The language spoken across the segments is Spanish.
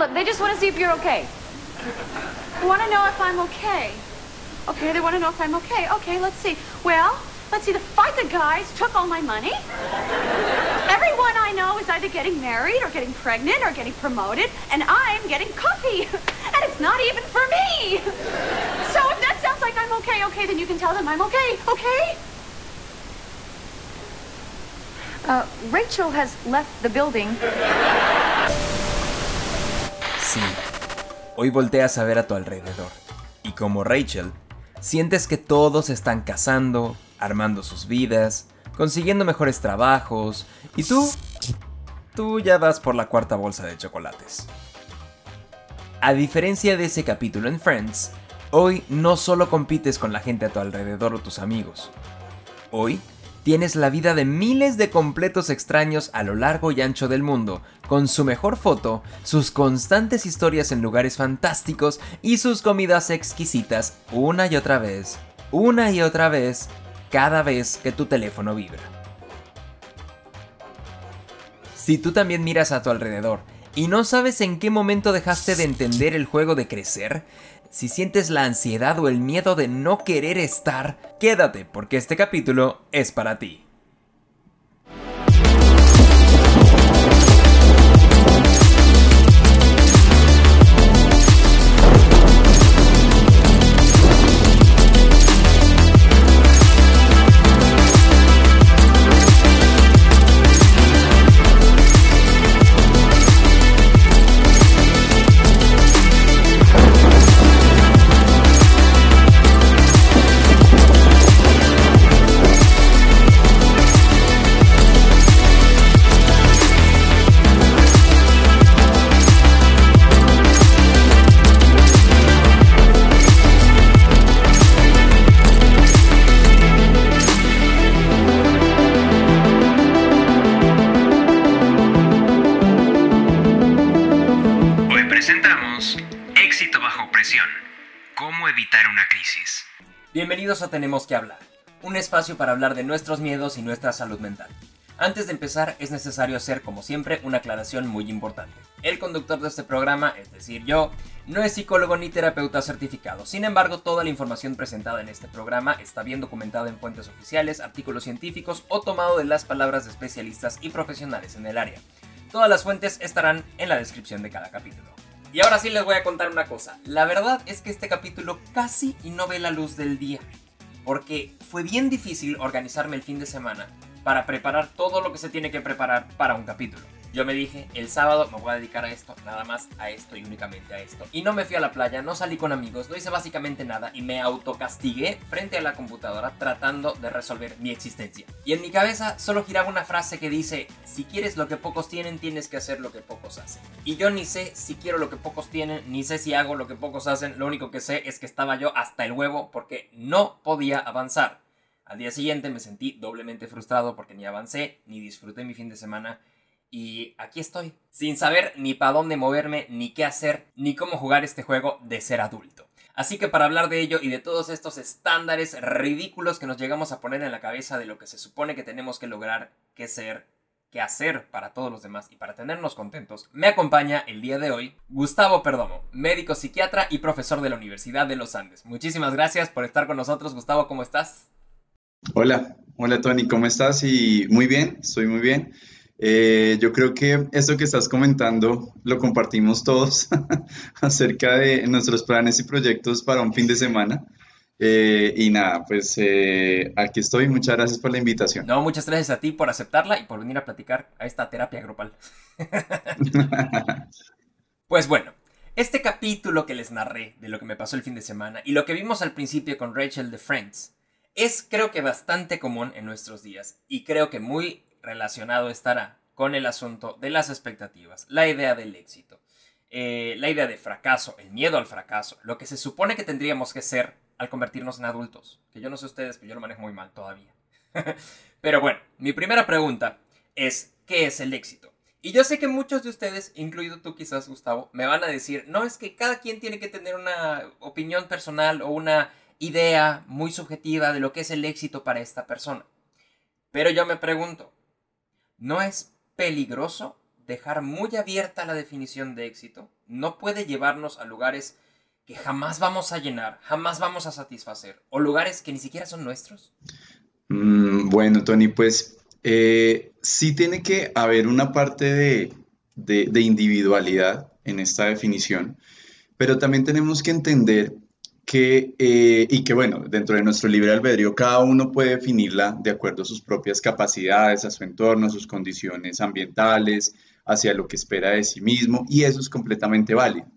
look, they just want to see if you're okay. They want to know if I'm okay. Okay, they want to know if I'm okay. Okay, let's see. Well, let's see. The FICA guys took all my money. Everyone I know is either getting married or getting pregnant or getting promoted, and I'm getting coffee. And it's not even for me. So if that sounds like I'm okay, okay, then you can tell them I'm okay, okay? Uh, Rachel has left the building. Hoy volteas a ver a tu alrededor. Y como Rachel, sientes que todos están casando, armando sus vidas, consiguiendo mejores trabajos, y tú, tú ya vas por la cuarta bolsa de chocolates. A diferencia de ese capítulo en Friends, hoy no solo compites con la gente a tu alrededor o tus amigos. Hoy tienes la vida de miles de completos extraños a lo largo y ancho del mundo, con su mejor foto, sus constantes historias en lugares fantásticos y sus comidas exquisitas una y otra vez, una y otra vez, cada vez que tu teléfono vibra. Si tú también miras a tu alrededor y no sabes en qué momento dejaste de entender el juego de crecer, si sientes la ansiedad o el miedo de no querer estar, quédate porque este capítulo es para ti. Tenemos que hablar, un espacio para hablar de nuestros miedos y nuestra salud mental. Antes de empezar es necesario hacer, como siempre, una aclaración muy importante. El conductor de este programa, es decir, yo, no es psicólogo ni terapeuta certificado. Sin embargo, toda la información presentada en este programa está bien documentada en fuentes oficiales, artículos científicos o tomado de las palabras de especialistas y profesionales en el área. Todas las fuentes estarán en la descripción de cada capítulo. Y ahora sí les voy a contar una cosa. La verdad es que este capítulo casi no ve la luz del día. Porque fue bien difícil organizarme el fin de semana para preparar todo lo que se tiene que preparar para un capítulo. Yo me dije, el sábado me voy a dedicar a esto, nada más a esto y únicamente a esto. Y no me fui a la playa, no salí con amigos, no hice básicamente nada y me autocastigué frente a la computadora tratando de resolver mi existencia. Y en mi cabeza solo giraba una frase que dice, si quieres lo que pocos tienen, tienes que hacer lo que pocos hacen. Y yo ni sé si quiero lo que pocos tienen, ni sé si hago lo que pocos hacen, lo único que sé es que estaba yo hasta el huevo porque no podía avanzar. Al día siguiente me sentí doblemente frustrado porque ni avancé, ni disfruté mi fin de semana y aquí estoy, sin saber ni para dónde moverme, ni qué hacer, ni cómo jugar este juego de ser adulto. Así que para hablar de ello y de todos estos estándares ridículos que nos llegamos a poner en la cabeza de lo que se supone que tenemos que lograr, que ser, que hacer para todos los demás y para tenernos contentos, me acompaña el día de hoy Gustavo Perdomo, médico psiquiatra y profesor de la Universidad de los Andes. Muchísimas gracias por estar con nosotros. Gustavo, ¿cómo estás? Hola, hola Tony, ¿cómo estás? Y muy bien, estoy muy bien. Eh, yo creo que esto que estás comentando lo compartimos todos acerca de nuestros planes y proyectos para un fin de semana. Eh, y nada, pues eh, aquí estoy. Muchas gracias por la invitación. No, muchas gracias a ti por aceptarla y por venir a platicar a esta terapia grupal. pues bueno, este capítulo que les narré de lo que me pasó el fin de semana y lo que vimos al principio con Rachel de Friends es creo que bastante común en nuestros días y creo que muy relacionado estará con el asunto de las expectativas, la idea del éxito, eh, la idea de fracaso, el miedo al fracaso, lo que se supone que tendríamos que ser al convertirnos en adultos, que yo no sé ustedes, pero yo lo manejo muy mal todavía. pero bueno, mi primera pregunta es, ¿qué es el éxito? Y yo sé que muchos de ustedes, incluido tú quizás Gustavo, me van a decir, no, es que cada quien tiene que tener una opinión personal o una idea muy subjetiva de lo que es el éxito para esta persona. Pero yo me pregunto, ¿no es peligroso dejar muy abierta la definición de éxito no puede llevarnos a lugares que jamás vamos a llenar, jamás vamos a satisfacer, o lugares que ni siquiera son nuestros? Mm, bueno, Tony, pues eh, sí tiene que haber una parte de, de individualidad en esta definición, pero también tenemos que entender que, eh, y que bueno, dentro de nuestro libre albedrío, cada uno puede definirla de acuerdo a sus propias capacidades, a su entorno, a sus condiciones ambientales, hacia lo que espera de sí mismo, y eso es completamente válido.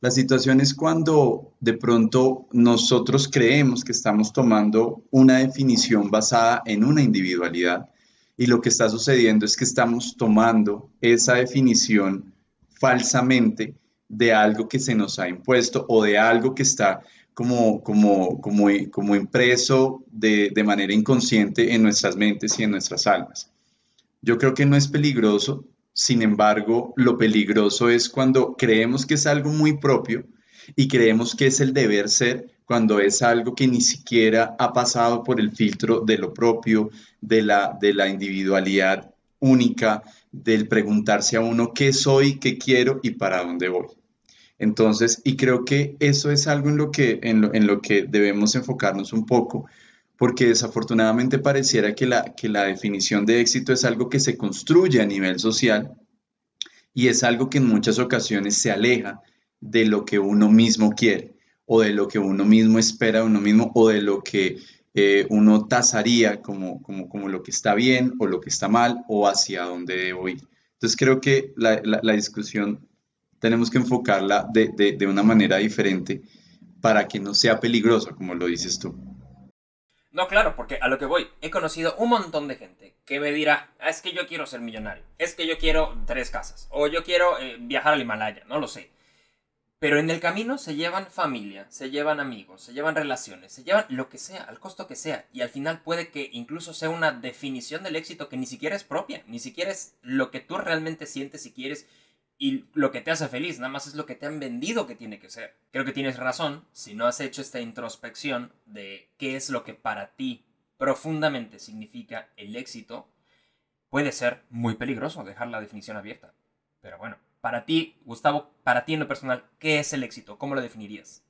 La situación es cuando de pronto nosotros creemos que estamos tomando una definición basada en una individualidad y lo que está sucediendo es que estamos tomando esa definición falsamente de algo que se nos ha impuesto o de algo que está como, como, como, como impreso de, de manera inconsciente en nuestras mentes y en nuestras almas. Yo creo que no es peligroso, sin embargo, lo peligroso es cuando creemos que es algo muy propio y creemos que es el deber ser cuando es algo que ni siquiera ha pasado por el filtro de lo propio, de la, de la individualidad única, del preguntarse a uno qué soy, qué quiero y para dónde voy. Entonces, y creo que eso es algo en lo que, en lo, que debemos enfocarnos un poco, porque desafortunadamente pareciera que la, que la definición de éxito es algo que se construye a nivel social y es algo que en muchas ocasiones se aleja de lo que uno mismo quiere o de lo que uno mismo espera de uno mismo o de lo que eh, uno tasaría como, como, como, lo que está bien o lo que está mal o hacia dónde debo ir. Entonces creo que la, la discusión tenemos que enfocarla de, una manera diferente para que no sea peligrosa, como lo dices tú. No, claro, porque a lo que voy, he conocido un montón de gente que me dirá, ah, es que yo quiero ser millonario, es que yo quiero tres casas, o yo quiero eh, viajar al Himalaya, no lo sé. Pero en el camino se llevan familia, se llevan amigos, se llevan relaciones, se llevan lo que sea, al costo que sea. Y al final puede que incluso sea una definición del éxito que ni siquiera es propia, ni siquiera es lo que tú realmente sientes y quieres y lo que te hace feliz, nada más es lo que te han vendido que tiene que ser. Creo que tienes razón si no has hecho esta introspección de qué es lo que para ti profundamente significa el éxito, puede ser muy peligroso dejar la definición abierta. Pero bueno, para ti, Gustavo, para ti en lo personal, ¿qué es el éxito? ¿Cómo lo definirías?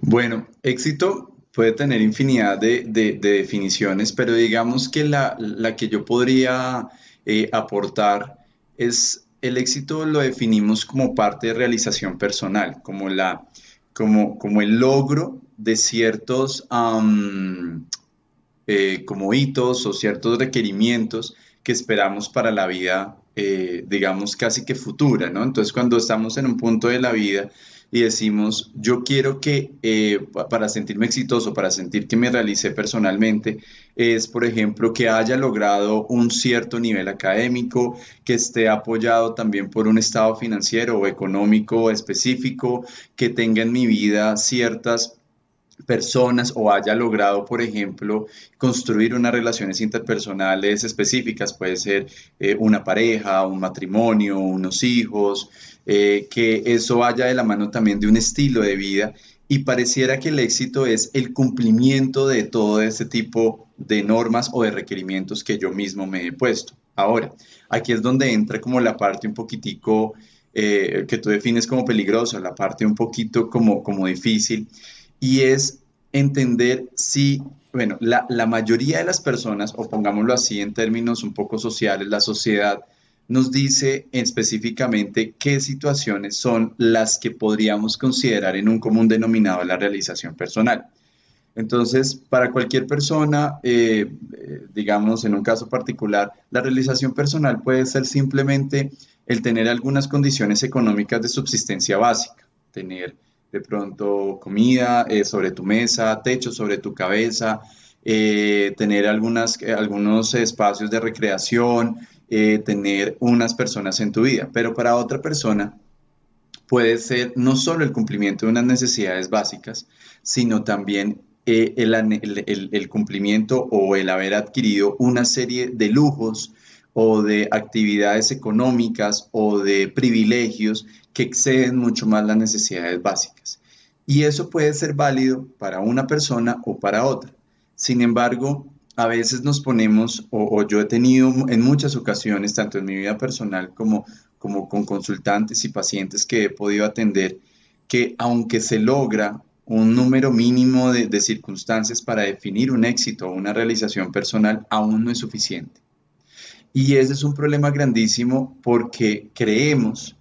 Bueno, éxito puede tener infinidad de, definiciones, pero digamos que la, que yo podría eh, aportar es el éxito lo definimos como parte de realización personal, como, la, como, como el logro de ciertos eh, como hitos o ciertos requerimientos que esperamos para la vida, eh, digamos, casi que futura, ¿no? Entonces, cuando estamos en un punto de la vida y decimos, yo quiero que eh, para sentirme exitoso, para sentir que me realicé personalmente, es, por ejemplo, que haya logrado un cierto nivel académico, que esté apoyado también por un estado financiero o económico específico, que tenga en mi vida ciertas personas o haya logrado, por ejemplo, construir unas relaciones interpersonales específicas, puede ser eh, una pareja, un matrimonio, unos hijos, eh, que eso vaya de la mano también de un estilo de vida y pareciera que el éxito es el cumplimiento de todo este tipo de normas o de requerimientos que yo mismo me he puesto. Ahora, aquí es donde entra como la parte un poquitico eh, que tú defines como peligrosa, la parte un poquito como, como difícil, y es entender si, bueno, la, la mayoría de las personas, o pongámoslo así en términos un poco sociales, la sociedad, nos dice específicamente qué situaciones son las que podríamos considerar en un común denominado la realización personal. Entonces, para cualquier persona, eh, eh, digamos, en un caso particular, la realización personal puede ser simplemente el tener algunas condiciones económicas de subsistencia básica, tener de pronto comida eh, sobre tu mesa, techo sobre tu cabeza, tener algunas, algunos espacios de recreación, eh, tener unas personas en tu vida, pero para otra persona puede ser no solo el cumplimiento de unas necesidades básicas, sino también eh, el, cumplimiento o el haber adquirido una serie de lujos o de actividades económicas o de privilegios que exceden mucho más las necesidades básicas. Y eso puede ser válido para una persona o para otra. Sin embargo, a veces nos ponemos, o, yo he tenido en muchas ocasiones, tanto en mi vida personal como, como con consultantes y pacientes que he podido atender, que aunque se logra un número mínimo de, de circunstancias para definir un éxito o una realización personal, aún no es suficiente. Y ese es un problema grandísimo porque creemos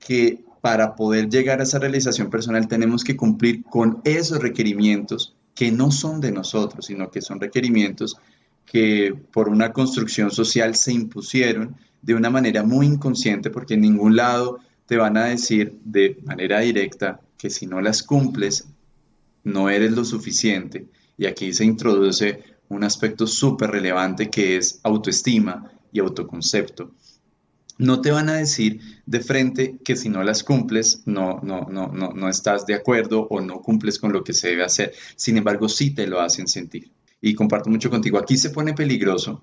que para poder llegar a esa realización personal tenemos que cumplir con esos requerimientos que no son de nosotros, sino que son requerimientos que por una construcción social se impusieron de una manera muy inconsciente porque en ningún lado te van a decir de manera directa que si no las cumples no eres lo suficiente. Y aquí se introduce un aspecto súper relevante que es autoestima y autoconcepto. No te van a decir de frente que si no las cumples, no, no, no, no, no estás de acuerdo o no cumples con lo que se debe hacer. Sin embargo, sí te lo hacen sentir. Y comparto mucho contigo. Aquí se pone peligroso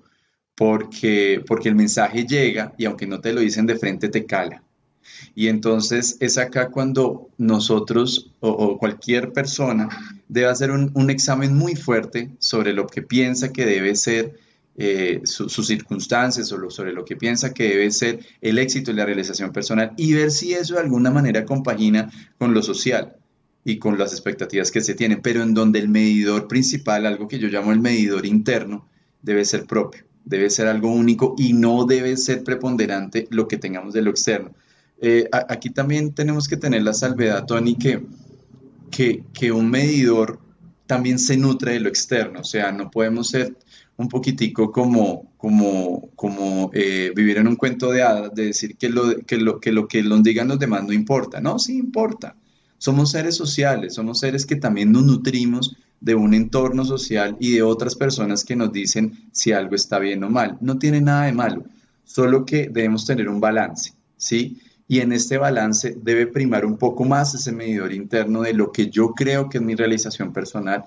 porque, porque el mensaje llega y aunque no te lo dicen de frente, te cala. Y entonces es acá cuando nosotros o, cualquier persona debe hacer un, examen muy fuerte sobre lo que piensa que debe ser eh, sus circunstancias o sobre lo que piensa que debe ser el éxito y la realización personal y ver si eso de alguna manera compagina con lo social y con las expectativas que se tienen, pero en donde el medidor principal, algo que yo llamo el medidor interno, debe ser propio, debe ser algo único y no debe ser preponderante lo que tengamos de lo externo. Eh, aquí también tenemos que tener la salvedad, Tony, que, que, que un medidor también se nutre de lo externo, o sea, no podemos ser un poquitico como, como, como eh, vivir en un cuento de hadas, de decir que lo que, lo, que lo que nos digan los demás no importa. No, sí importa. Somos seres sociales, somos seres que también nos nutrimos de un entorno social y de otras personas que nos dicen si algo está bien o mal. No tiene nada de malo, solo que debemos tener un balance, ¿sí? Y en este balance debe primar un poco más ese medidor interno de lo que yo creo que es mi realización personal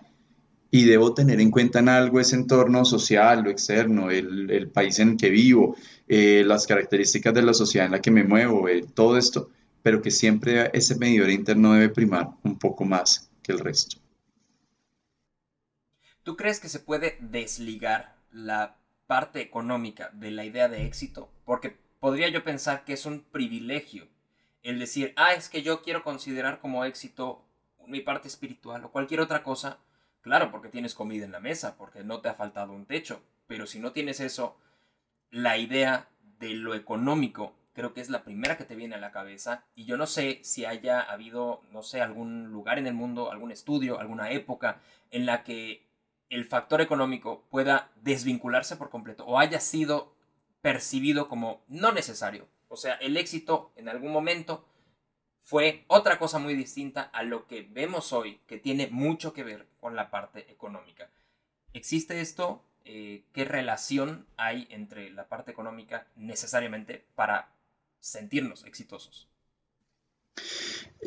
y debo tener en cuenta en algo ese entorno social, lo externo, el, país en el que vivo, eh, las características de la sociedad en la que me muevo, eh, todo esto, pero que siempre ese medidor interno debe primar un poco más que el resto. ¿Tú crees que se puede desligar la parte económica de la idea de éxito? Porque podría yo pensar que es un privilegio el decir, ah, es que yo quiero considerar como éxito mi parte espiritual o cualquier otra cosa Claro, porque tienes comida en la mesa, porque no te ha faltado un techo, pero si no tienes eso, la idea de lo económico creo que es la primera que te viene a la cabeza y yo no sé si haya habido, no sé, algún lugar en el mundo, algún estudio, alguna época en la que el factor económico pueda desvincularse por completo o haya sido percibido como no necesario. O sea, el éxito en algún momento fue otra cosa muy distinta a lo que vemos hoy, que tiene mucho que ver con la parte económica. ¿Existe esto? Eh, ¿Qué relación hay entre la parte económica necesariamente para sentirnos exitosos?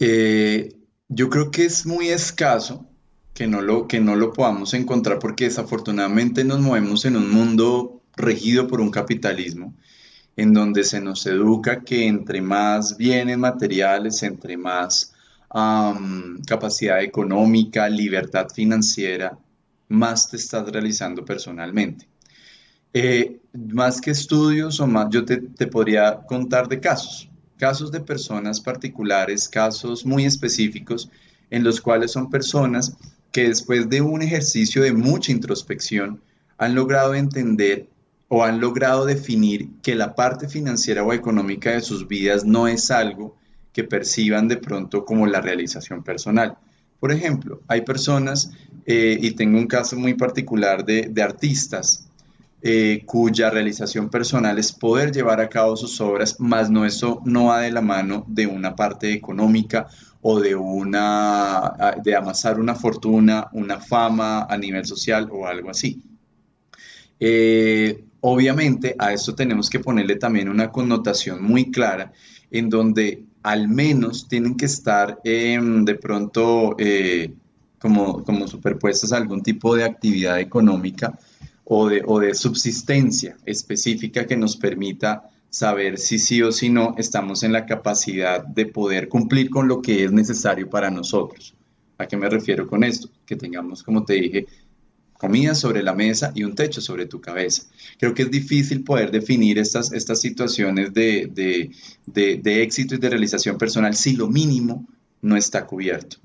Eh, yo creo que es muy escaso que no, lo, que no lo podamos encontrar porque desafortunadamente nos movemos en un mundo regido por un capitalismo en donde se nos educa que entre más bienes materiales, entre más capacidad económica, libertad financiera, más te estás realizando personalmente. Eh, más que estudios o más, yo te, te podría contar de casos, casos de personas particulares, casos muy específicos, en los cuales son personas que después de un ejercicio de mucha introspección han logrado entender o han logrado definir que la parte financiera o económica de sus vidas no es algo que perciban de pronto como la realización personal. Por ejemplo, hay personas, eh, y tengo un caso muy particular de, artistas, eh, cuya realización personal es poder llevar a cabo sus obras, más no eso no va de la mano de una parte económica o de una de amasar una fortuna, una fama a nivel social o algo así. Eh, Obviamente a esto tenemos que ponerle también una connotación muy clara en donde al menos tienen que estar em, de pronto eh, como, como superpuestas algún tipo de actividad económica o de, o de subsistencia específica que nos permita saber si sí o si no estamos en la capacidad de poder cumplir con lo que es necesario para nosotros. ¿A qué me refiero con esto? Que tengamos, como te dije, comida sobre la mesa y un techo sobre tu cabeza. Creo que es difícil poder definir estas, estas situaciones de, éxito y de realización personal si lo mínimo no está cubierto.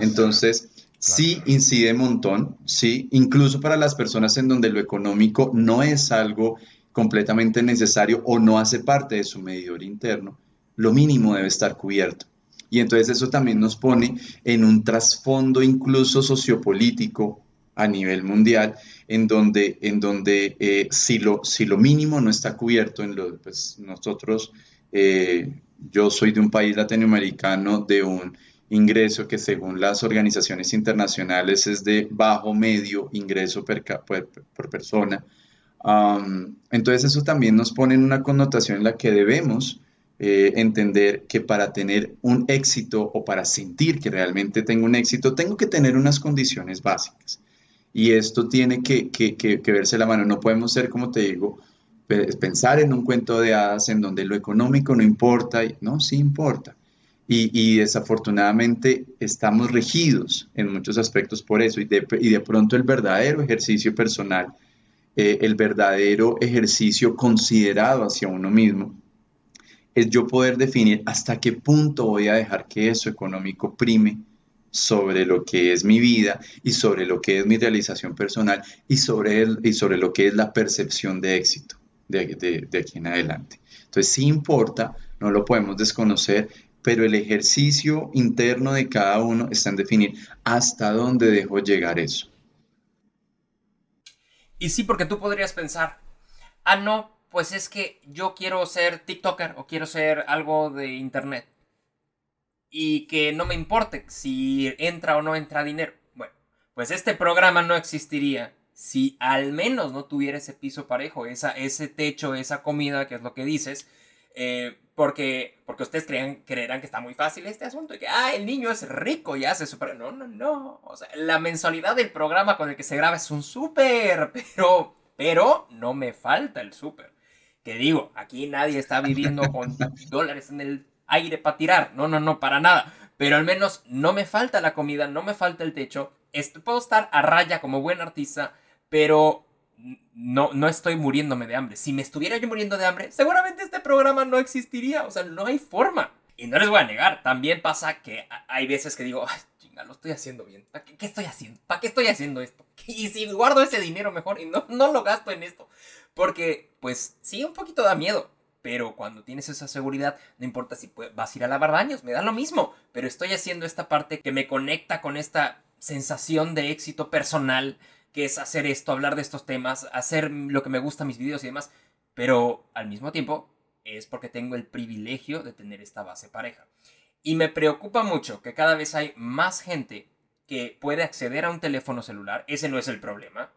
Entonces, sí incide un montón, sí, incluso para las personas en donde lo económico no es algo completamente necesario o no hace parte de su medidor interno, lo mínimo debe estar cubierto. Y entonces eso también nos pone en un trasfondo incluso sociopolítico a nivel mundial, en donde, en donde eh, si, lo, si lo mínimo no está cubierto, en lo, pues nosotros, eh, yo soy de un país latinoamericano de un ingreso que según las organizaciones internacionales es de bajo medio ingreso per, por, persona. entonces eso también nos pone en una connotación en la que debemos eh, entender que para tener un éxito o para sentir que realmente tengo un éxito, tengo que tener unas condiciones básicas. Y esto tiene que, verse la mano. No podemos ser, como te digo, pensar en un cuento de hadas en donde lo económico no importa. No, sí importa. Y, desafortunadamente estamos regidos en muchos aspectos por eso. Y de, pronto el verdadero ejercicio personal, eh, el verdadero ejercicio considerado hacia uno mismo, es yo poder definir hasta qué punto voy a dejar que eso económico prime sobre lo que es mi vida y sobre lo que es mi realización personal y sobre, el, y sobre lo que es la percepción de éxito de, de, aquí en adelante. Entonces sí importa, no lo podemos desconocer, pero el ejercicio interno de cada uno está en definir hasta dónde dejo llegar eso. Y sí, porque tú podrías pensar, ah, no, pues es que yo quiero ser TikToker o quiero ser algo de Internet y que no me importe si entra o no entra dinero. Bueno, pues este programa no existiría si al menos no tuviera ese piso parejo, esa, ese techo, esa comida, que es lo que dices, eh, porque, porque ustedes crean, creerán que está muy fácil este asunto y que, ah, el niño es rico y hace súper... No, no, no. O sea, la mensualidad del programa con el que se graba es un súper, pero, pero no me falta el súper. Que digo, aquí nadie está viviendo con dólares en el aire para tirar. No, no, no, para nada. Pero al menos no me falta la comida, no me falta el techo. puedo estar a raya como buen artista, pero no, no estoy muriéndome de hambre. Si me estuviera yo muriendo de hambre, seguramente este programa no existiría. O sea, no hay forma. Y no les voy a negar, también pasa que hay veces que digo, ay, chinga, lo estoy haciendo bien. qué, qué, estoy haciendo? ¿Para qué estoy haciendo esto? Y si guardo ese dinero mejor y no, no lo gasto en esto. Porque, pues, sí, un poquito da miedo. Pero cuando tienes esa seguridad, no importa si vas a ir a lavar baños, me da lo mismo. Pero estoy haciendo esta parte que me conecta con esta sensación de éxito personal, que es hacer esto, hablar de estos temas, hacer lo que me gusta, mis videos y demás. Pero al mismo tiempo, es porque tengo el privilegio de tener esta base pareja. Y me preocupa mucho que cada vez hay más gente que puede acceder a un teléfono celular. Ese no es el problema.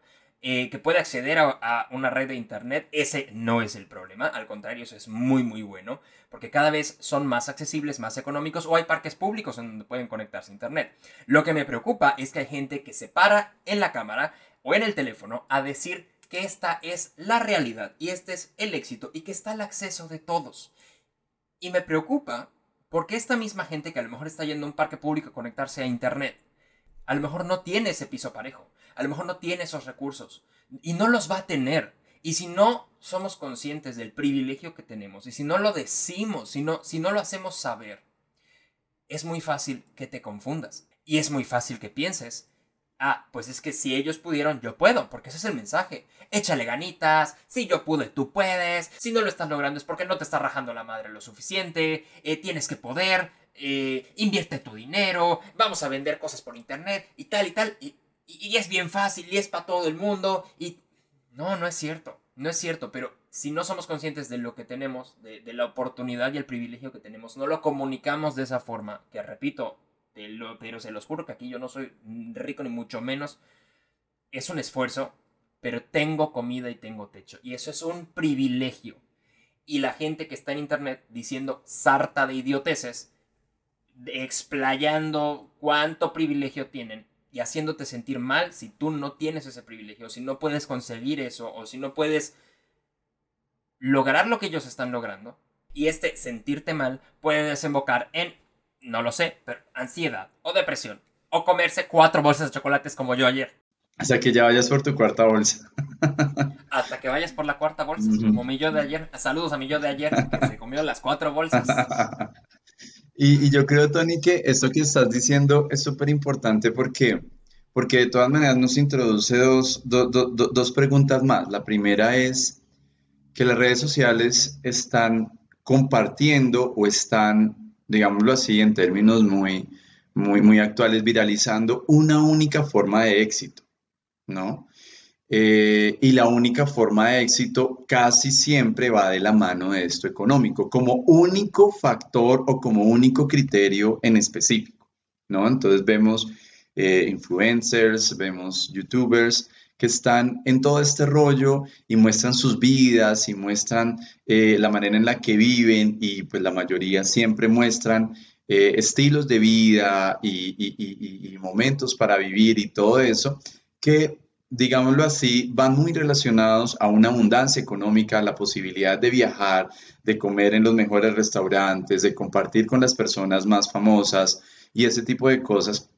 Eh, que puede acceder a, una red de internet, ese no es el problema, al contrario, eso es muy muy bueno, porque cada vez son más accesibles, más económicos, o hay parques públicos en donde pueden conectarse a internet. Lo que me preocupa es que hay gente que se para en la cámara o en el teléfono a decir que esta es la realidad y este es el éxito y que está al acceso de todos. Y me preocupa porque esta misma gente que a lo mejor está yendo a un parque público a conectarse a internet, a lo mejor no tiene ese piso parejo a lo mejor no tiene esos recursos y no los va a tener. Y si no somos conscientes del privilegio que tenemos y si no lo decimos, si no, si no lo hacemos saber, es muy fácil que te confundas y es muy fácil que pienses, ah, pues es que si ellos pudieron, yo puedo, porque ese es el mensaje. Échale ganitas, si yo pude, tú puedes, si no lo estás logrando es porque no te está rajando la madre lo suficiente, eh, tienes que poder, eh, invierte tu dinero, vamos a vender cosas por internet y tal y tal. Y, es bien fácil y es para todo el mundo y no, no es cierto, no es cierto, pero si no somos conscientes de lo que tenemos, de, la oportunidad y el privilegio que tenemos, no lo comunicamos de esa forma, que repito, pero se los juro que aquí yo no soy rico ni mucho menos, es un esfuerzo, pero tengo comida y tengo techo, y eso es un privilegio. Y la gente que está en internet diciendo sarta de idioteces, explayando cuánto privilegio tienen, y haciéndote sentir mal si tú no tienes ese privilegio, si no puedes conseguir eso o si no puedes lograr lo que ellos están logrando. Y este sentirte mal puede desembocar en, no lo sé, pero ansiedad o depresión o comerse cuatro bolsas de chocolates como yo ayer. Hasta que ya vayas por tu cuarta bolsa. Hasta que vayas por la cuarta bolsa, como mi yo de ayer. Saludos a mi yo de ayer, que se comió las cuatro bolsas. y, yo creo, Tony, que esto que estás diciendo es súper importante porque, porque de todas maneras nos introduce dos, dos preguntas más. La primera es que las redes sociales están compartiendo o están, digámoslo así, en términos muy, muy, muy actuales, viralizando una única forma de éxito. ¿no? Eh, y la única forma de éxito casi siempre va de la mano de esto económico, como único factor o como único criterio en específico, ¿no? Entonces vemos eh, influencers, vemos youtubers que están en todo este rollo y muestran sus vidas y muestran eh, la manera en la que viven y pues la mayoría siempre muestran estilos de vida y momentos para vivir y todo eso que, digámoslo así, van muy relacionados a una abundancia económica, a la posibilidad de viajar, de comer en los mejores restaurantes, de compartir con las personas más famosas y ese tipo de cosas.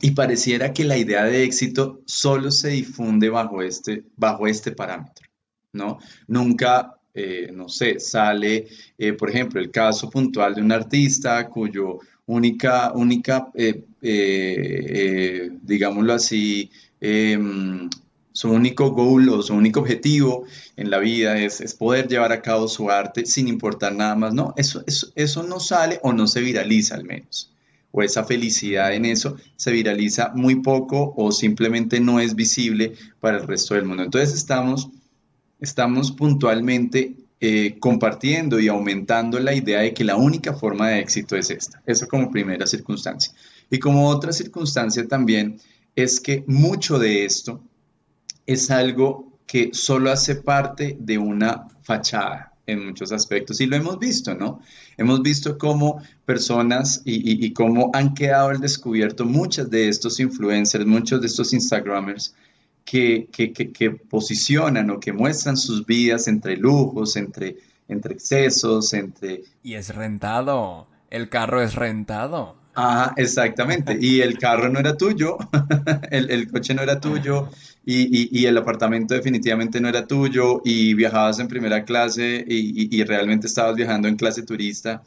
Y pareciera que la idea de éxito solo se difunde bajo este, bajo este parámetro, ¿no? Nunca eh, no sé, sale, eh, por ejemplo, el caso puntual de un artista cuyo única, única eh, digámoslo así, Em, su único goal o su único objetivo en la vida es, poder llevar a cabo su arte sin importar nada más. No, eso, eso, eso no sale o no se viraliza al menos. O esa felicidad en eso se viraliza muy poco o simplemente no es visible para el resto del mundo. Entonces estamos, estamos puntualmente eh, compartiendo y aumentando la idea de que la única forma de éxito es esta. Eso como primera circunstancia. Y como otra circunstancia también es que mucho de esto es algo que solo hace parte de una fachada en muchos aspectos y lo hemos visto, ¿no? Hemos visto cómo personas y, cómo han quedado al descubierto muchos de estos influencers, muchos de estos Instagramers que, que, posicionan o que muestran sus vidas entre lujos, entre, entre excesos, entre... Y es rentado, el carro es rentado. Ajá, exactamente. Y el carro no era tuyo, el, coche no era tuyo y, el apartamento definitivamente no era tuyo y viajabas en primera clase y, realmente estabas viajando en clase turista.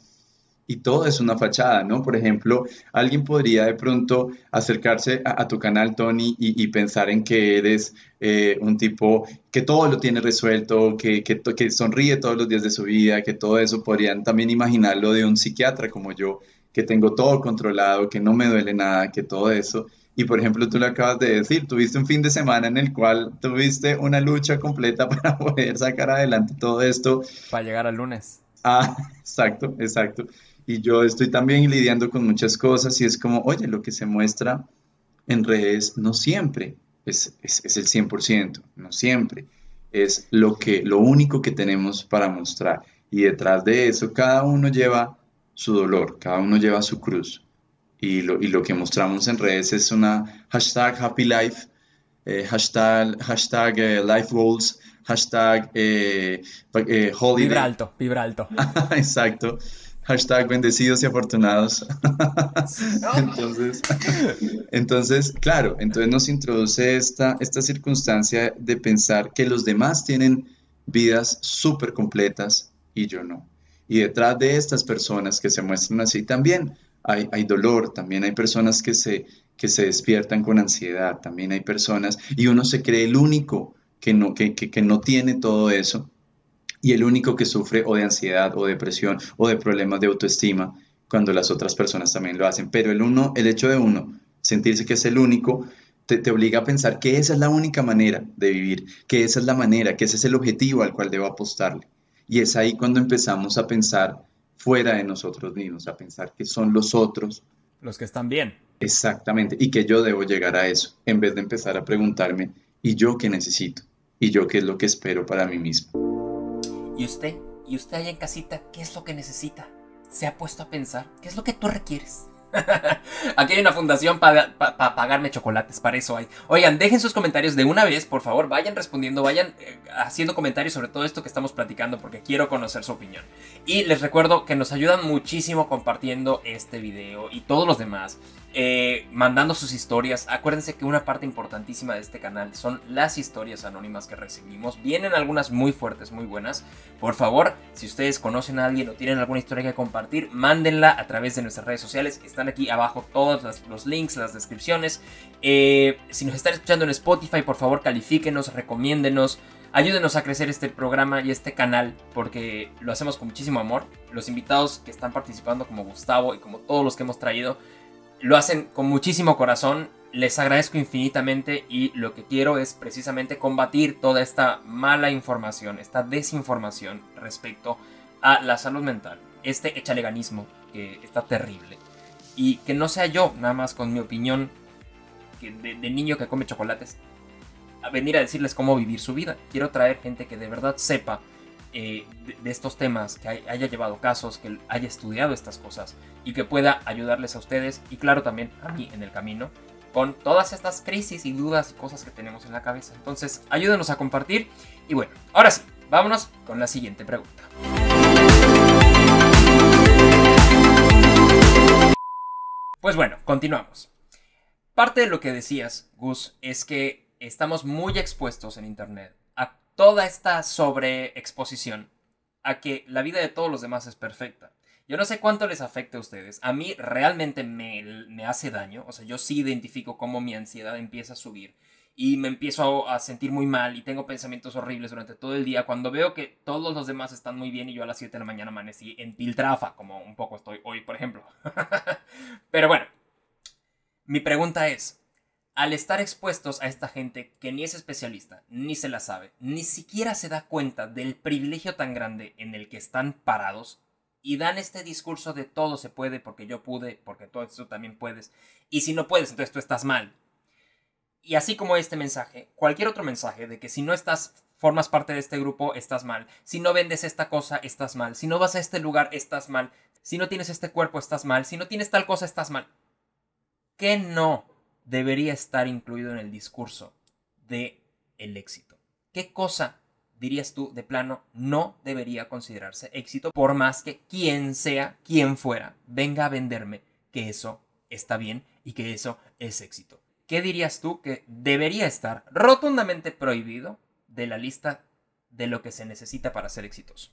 Y todo es una fachada, ¿no? Por ejemplo, alguien podría de pronto acercarse a, tu canal, Tony, y, pensar en que eres eh, un tipo que todo lo tiene resuelto, que, que, que sonríe todos los días de su vida, que todo eso podrían también imaginarlo de un psiquiatra como yo, que tengo todo controlado, que no me duele nada, que todo eso. Y por ejemplo, tú lo acabas de decir, tuviste un fin de semana en el cual tuviste una lucha completa para poder sacar adelante todo esto. Para llegar al lunes. Ah, exacto, exacto. Y yo estoy también lidiando con muchas cosas y es como, oye, lo que se muestra en redes no siempre es, es, es el 100%, no siempre. Es lo, que, lo único que tenemos para mostrar. Y detrás de eso, cada uno lleva su dolor, cada uno lleva su cruz. Y lo, y lo que mostramos en redes es una hashtag happy life, eh, hashtag, hashtag eh, life goals, hashtag eh, eh holiday. Vibra alto, vibra alto. Exacto. Hashtag bendecidos y afortunados. entonces, entonces, claro, entonces nos introduce esta, esta circunstancia de pensar que los demás tienen vidas súper completas y yo no. Y detrás de estas personas que se muestran así también hay, hay dolor, también hay personas que se, que se despiertan con ansiedad, también hay personas, y uno se cree el único que no, que, que, no tiene todo eso y el único que sufre o de ansiedad o depresión o de problemas de autoestima cuando las otras personas también lo hacen. Pero el, uno, el hecho de uno sentirse que es el único te, te, obliga a pensar que esa es la única manera de vivir, que esa es la manera, que ese es el objetivo al cual debo apostarle. Y es ahí cuando empezamos a pensar fuera de nosotros mismos, a pensar que son los otros. Los que están bien. Exactamente, y que yo debo llegar a eso, en vez de empezar a preguntarme, ¿y yo qué necesito? ¿Y yo qué es lo que espero para mí mismo? ¿Y usted? ¿Y usted allá en casita qué es lo que necesita? ¿Se ha puesto a pensar qué es lo que tú requieres? Aquí hay una fundación para pagarme chocolates, para eso hay. Oigan, dejen sus comentarios de una vez, por favor, vayan respondiendo, vayan eh, haciendo comentarios sobre todo esto que estamos platicando porque quiero conocer su opinión. Y les recuerdo que nos ayudan muchísimo compartiendo este video y todos los demás. Eh, mandando sus historias. Acuérdense que una parte importantísima de este canal son las historias anónimas que recibimos. Vienen algunas muy fuertes, muy buenas. Por favor, si ustedes conocen a alguien o tienen alguna historia que compartir, mándenla a través de nuestras redes sociales. Están aquí abajo todos los links, las descripciones. Eh, si nos están escuchando en Spotify, por favor califíquenos, recomiéndenos. Ayúdenos a crecer este programa y este canal porque lo hacemos con muchísimo amor. Los invitados que están participando como Gustavo y como todos los que hemos traído lo hacen con muchísimo corazón, les agradezco infinitamente y lo que quiero es precisamente combatir toda esta mala información, esta desinformación respecto a la salud mental, este echaleganismo que está terrible y que no sea yo nada más con mi opinión de, niño que come chocolates a venir a decirles cómo vivir su vida. Quiero traer gente que de verdad sepa eh, de, estos temas, que haya llevado casos, que haya estudiado estas cosas y que pueda ayudarles a ustedes y claro también a mí en el camino con todas estas crisis y dudas y cosas que tenemos en la cabeza. Entonces, ayúdenos a compartir y bueno, ahora sí, vámonos con la siguiente pregunta. Pues bueno, continuamos. Parte de lo que decías, Gus, es que estamos muy expuestos en Internet toda esta sobreexposición a que la vida de todos los demás es perfecta. Yo no sé cuánto les afecta a ustedes. A mí realmente me, hace daño. O sea, yo sí identifico cómo mi ansiedad empieza a subir. Y me empiezo a, sentir muy mal y tengo pensamientos horribles durante todo el día. Cuando veo que todos los demás están muy bien y yo a las 7 de la mañana amanecí en piltrafa, como un poco estoy hoy, por ejemplo. Pero bueno, mi pregunta es, al estar expuestos a esta gente que ni es especialista, ni se la sabe, ni siquiera se da cuenta del privilegio tan grande en el que están parados, y dan este discurso de todo se puede porque yo pude, porque todo esto también puedes, y si no puedes, entonces tú estás mal. Y así como este mensaje, cualquier otro mensaje de que si no estás, formas parte de este grupo, estás mal, si no vendes esta cosa, estás mal, si no vas a este lugar, estás mal, si no tienes este cuerpo, estás mal, si no tienes tal cosa, estás mal. ¿Qué no? Debería estar incluido en el discurso de el éxito. ¿Qué cosa dirías tú de plano no debería considerarse éxito por más que quien sea, quien fuera, venga a venderme que eso está bien y que eso es éxito? ¿Qué dirías tú que debería estar rotundamente prohibido de la lista de lo que se necesita para ser exitoso?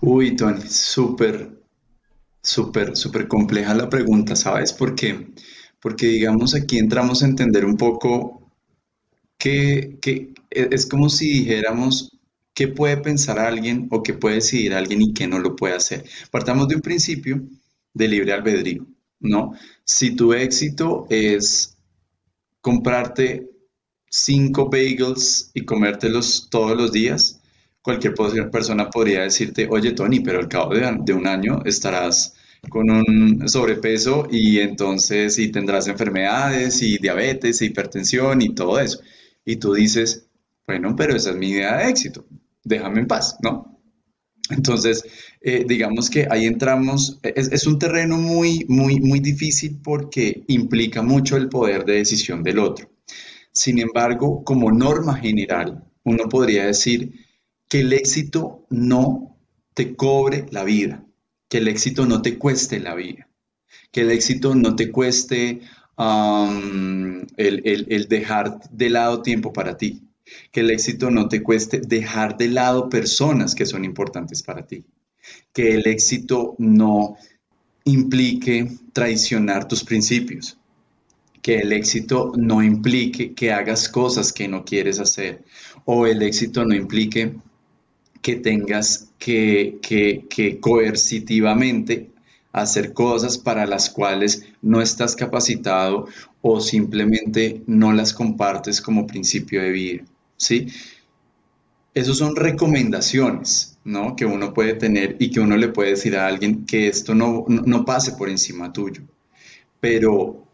Uy, Tony, súper, súper, súper compleja la pregunta, ¿sabes? Porque porque digamos aquí entramos a entender un poco que, e, es como si dijéramos qué puede pensar alguien o qué puede decidir alguien y qué no lo puede hacer. Partamos de un principio de libre albedrío, ¿no? Si tu éxito es comprarte cinco bagels y comértelos todos los días, cualquier persona podría decirte, oye Tony, pero al cabo de un año estarás con un sobrepeso y entonces y tendrás enfermedades y diabetes e hipertensión y todo eso. Y tú dices, bueno, pero esa es mi idea de éxito, déjame en paz, ¿no? Entonces, eh, digamos que ahí entramos, es, es, un terreno muy, muy, muy difícil porque implica mucho el poder de decisión del otro. Sin embargo, como norma general, uno podría decir que el éxito no te cobre la vida que el éxito no te cueste la vida, que el éxito no te cueste um, el, dejar de lado tiempo para ti, que el éxito no te cueste dejar de lado personas que son importantes para ti, que el éxito no implique traicionar tus principios, que el éxito no implique que hagas cosas que no quieres hacer, o el éxito no implique que tengas que, coercitivamente hacer cosas para las cuales no estás capacitado o simplemente no las compartes como principio de vida, ¿sí? Esas son recomendaciones, ¿no? Que uno puede tener y que uno le puede decir a alguien que esto no, no pase por encima tuyo. Pero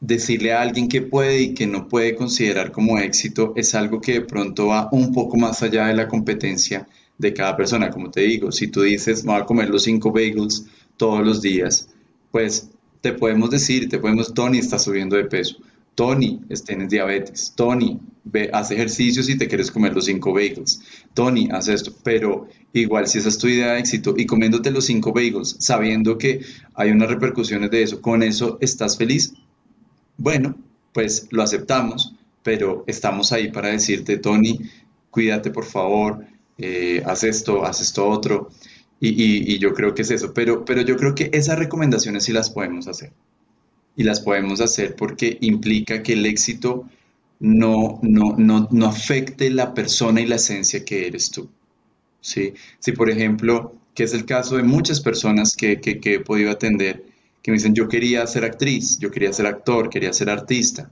decirle a alguien que puede y que no puede considerar como éxito es algo que de pronto va un poco más allá de la competencia de cada persona. Como te digo, si tú dices, voy a comer los cinco bagels todos los días, pues te podemos decir, te podemos, Tony está subiendo de peso, Tony, tienes diabetes, Tony, ve, haz ejercicios y te quieres comer los cinco bagels, Tony, haz esto, pero igual si esa es tu idea de éxito y comiéndote los cinco bagels, sabiendo que hay unas repercusiones de eso, con eso estás feliz, bueno, pues lo aceptamos, pero estamos ahí para decirte, Tony, cuídate por favor, eh, haz esto, haz esto otro. Y, yo creo que es eso, pero, pero yo creo que esas recomendaciones sí las podemos hacer. Y las podemos hacer porque implica que el éxito no, no, no, no afecte la persona y la esencia que eres tú. ¿sí? Si, por ejemplo, que es el caso de muchas personas que, que, que he podido atender, que me dicen, yo quería ser actriz, yo quería ser actor, quería ser artista,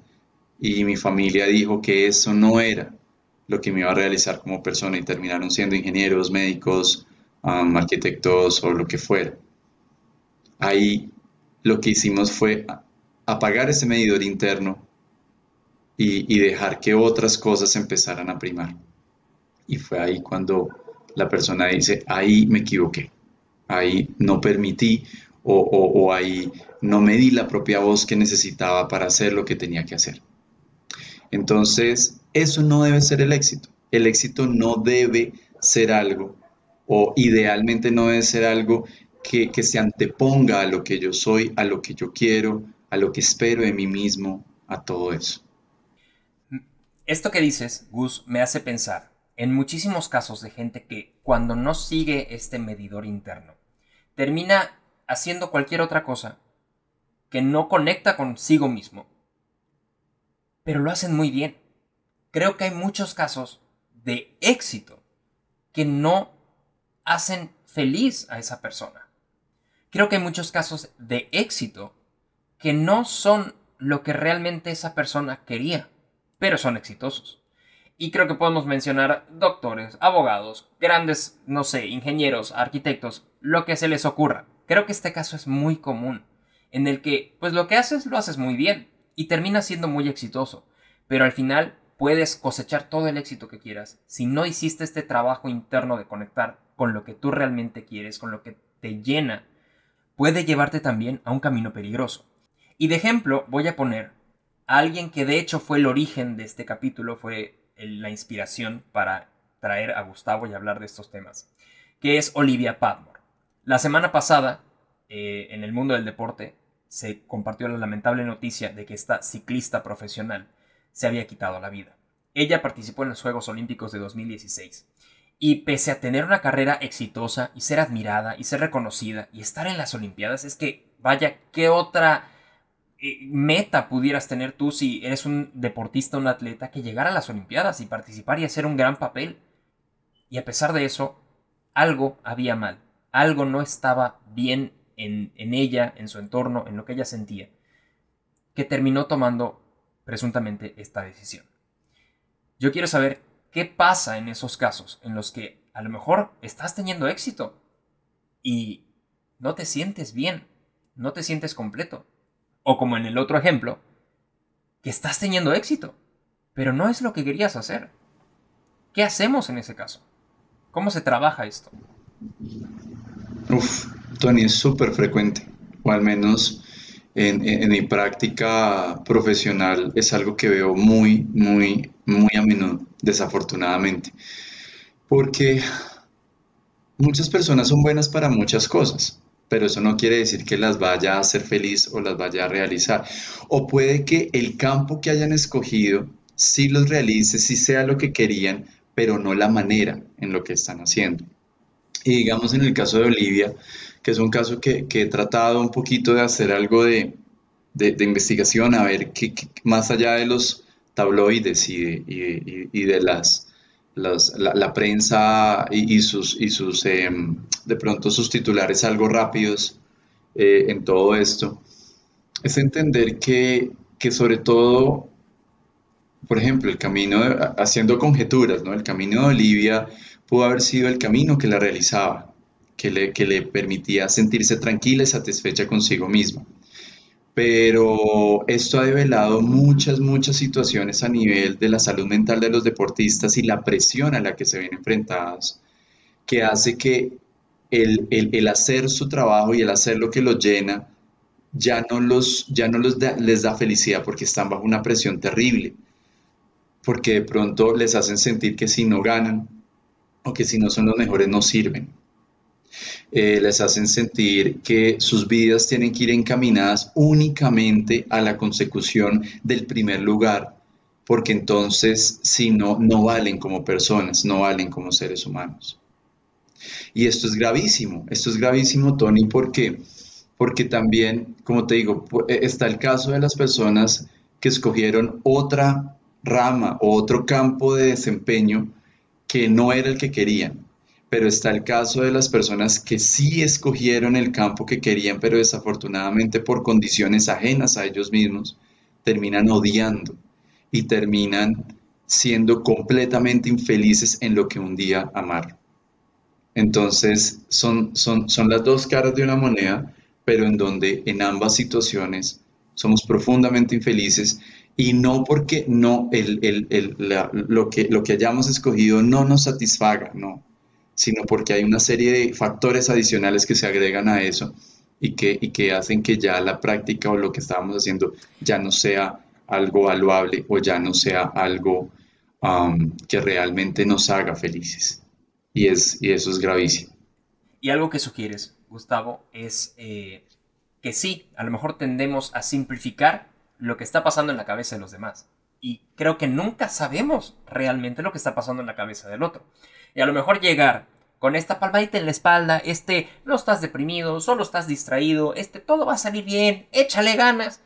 y mi familia dijo que eso no era lo que me iba a realizar como persona y terminaron siendo ingenieros, médicos, arquitectos o lo que fuera. Ahí lo que hicimos fue apagar ese medidor interno y, dejar que otras cosas empezaran a primar. Y fue ahí cuando la persona dice, ahí me equivoqué, ahí no permití o, o, ahí no me di la propia voz que necesitaba para hacer lo que tenía que hacer. Entonces, eso no debe ser el éxito. El éxito no debe ser algo o idealmente no debe ser algo que, se anteponga a lo que yo soy, a lo que yo quiero, a lo que espero de mí mismo, a todo eso. Esto que dices, Gus, me hace pensar en muchísimos casos de gente que cuando no sigue este medidor interno, termina haciendo cualquier otra cosa que no conecta consigo mismo, pero lo hacen muy bien. Creo que hay muchos casos de éxito que no hacen feliz a esa persona. Creo que hay muchos casos de éxito que no son lo que realmente esa persona quería, pero son exitosos. Y creo que podemos mencionar doctores, abogados, grandes, no sé, ingenieros, arquitectos, lo que se les ocurra. Creo que este caso es muy común, en el que, pues lo que haces lo haces muy bien y terminas siendo muy exitoso, pero al final puedes cosechar todo el éxito que quieras si no hiciste este trabajo interno de conectar con lo que tú realmente quieres, con lo que te llena, puede llevarte también a un camino peligroso. Y de ejemplo voy a poner a alguien que de hecho fue el origen de este capítulo, fue la inspiración para traer a Gustavo y hablar de estos temas, que es Olivia Padmore. La semana pasada, eh, en el mundo del deporte, se compartió la lamentable noticia de que esta ciclista profesional se había quitado la vida. Ella participó en los Juegos Olímpicos de 2016 y pese a tener una carrera exitosa y ser admirada y ser reconocida y estar en las Olimpiadas, es que, vaya, ¿qué otra eh, meta pudieras tener tú si eres un deportista, un atleta, que llegar a las Olimpiadas y participar y hacer un gran papel? Y a pesar de eso, algo había mal, algo no estaba bien en, en ella, en su entorno, en lo que ella sentía, que terminó tomando presuntamente esta decisión. Yo quiero saber ¿Qué pasa en esos casos en los que a lo mejor estás teniendo éxito y no te sientes bien, no te sientes completo? O como en el otro ejemplo, que estás teniendo éxito, pero no es lo que querías hacer. ¿Qué hacemos en ese caso? ¿Cómo se trabaja esto? Uf, Tony, es súper frecuente, o al menos en, mi práctica profesional es algo que veo muy, muy, muy a menudo, desafortunadamente. Porque muchas personas son buenas para muchas cosas, pero eso no quiere decir que las vaya a hacer feliz o las vaya a realizar. O puede que el campo que hayan escogido sí los realice, sí sea lo que querían, pero no la manera en lo que están haciendo. Y digamos en el caso de Olivia, que es un caso que, he tratado un poquito de hacer algo de, investigación, a ver qué, más allá de los tabloides y de, las, la, prensa y, sus, y em, de pronto sus titulares algo rápidos eh, en todo esto, es entender que, que sobre todo por ejemplo, el camino, haciendo conjeturas, ¿no? El camino de Olivia pudo haber sido el camino que la realizaba, que le, que le permitía sentirse tranquila y satisfecha consigo misma. Pero esto ha develado muchas, muchas situaciones a nivel de la salud mental de los deportistas y la presión a la que se ven enfrentados, que hace que el, el, el hacer su trabajo y el hacer lo que los llena ya no, los, ya no los les da felicidad porque están bajo una presión terrible, porque de pronto les hacen sentir que si no ganan o que si no son los mejores no sirven. Eh, les hacen sentir que sus vidas tienen que ir encaminadas únicamente a la consecución del primer lugar, porque entonces si no, no valen como personas, no valen como seres humanos. Y esto es gravísimo, esto es gravísimo, Tony, porque porque también, como te digo, e, está el caso de las personas que escogieron otra rama o otro campo de desempeño que no era el que querían. Pero está el caso de las personas que sí escogieron el campo que querían, pero desafortunadamente por condiciones ajenas a ellos mismos, terminan odiando y terminan siendo completamente infelices en lo que un día amaron. Entonces, son, son, son las dos caras de una moneda pero en donde en ambas situaciones somos profundamente infelices y no porque no lo, que, lo que hayamos escogido no nos satisfaga, no, sino porque hay una serie de factores adicionales que se agregan a eso y que, que hacen que ya la práctica o lo que estábamos haciendo ya no sea algo valuable o ya no sea algo que realmente nos haga felices. Y, es, y eso es gravísimo. Y algo que sugieres, Gustavo, es eh, que sí, a lo mejor tendemos a simplificar lo que está pasando en la cabeza de los demás. Y creo que nunca sabemos realmente lo que está pasando en la cabeza del otro. Y a lo mejor llegar con esta palmadita en la espalda, este, no estás deprimido, solo estás distraído, este, todo va a salir bien, échale ganas.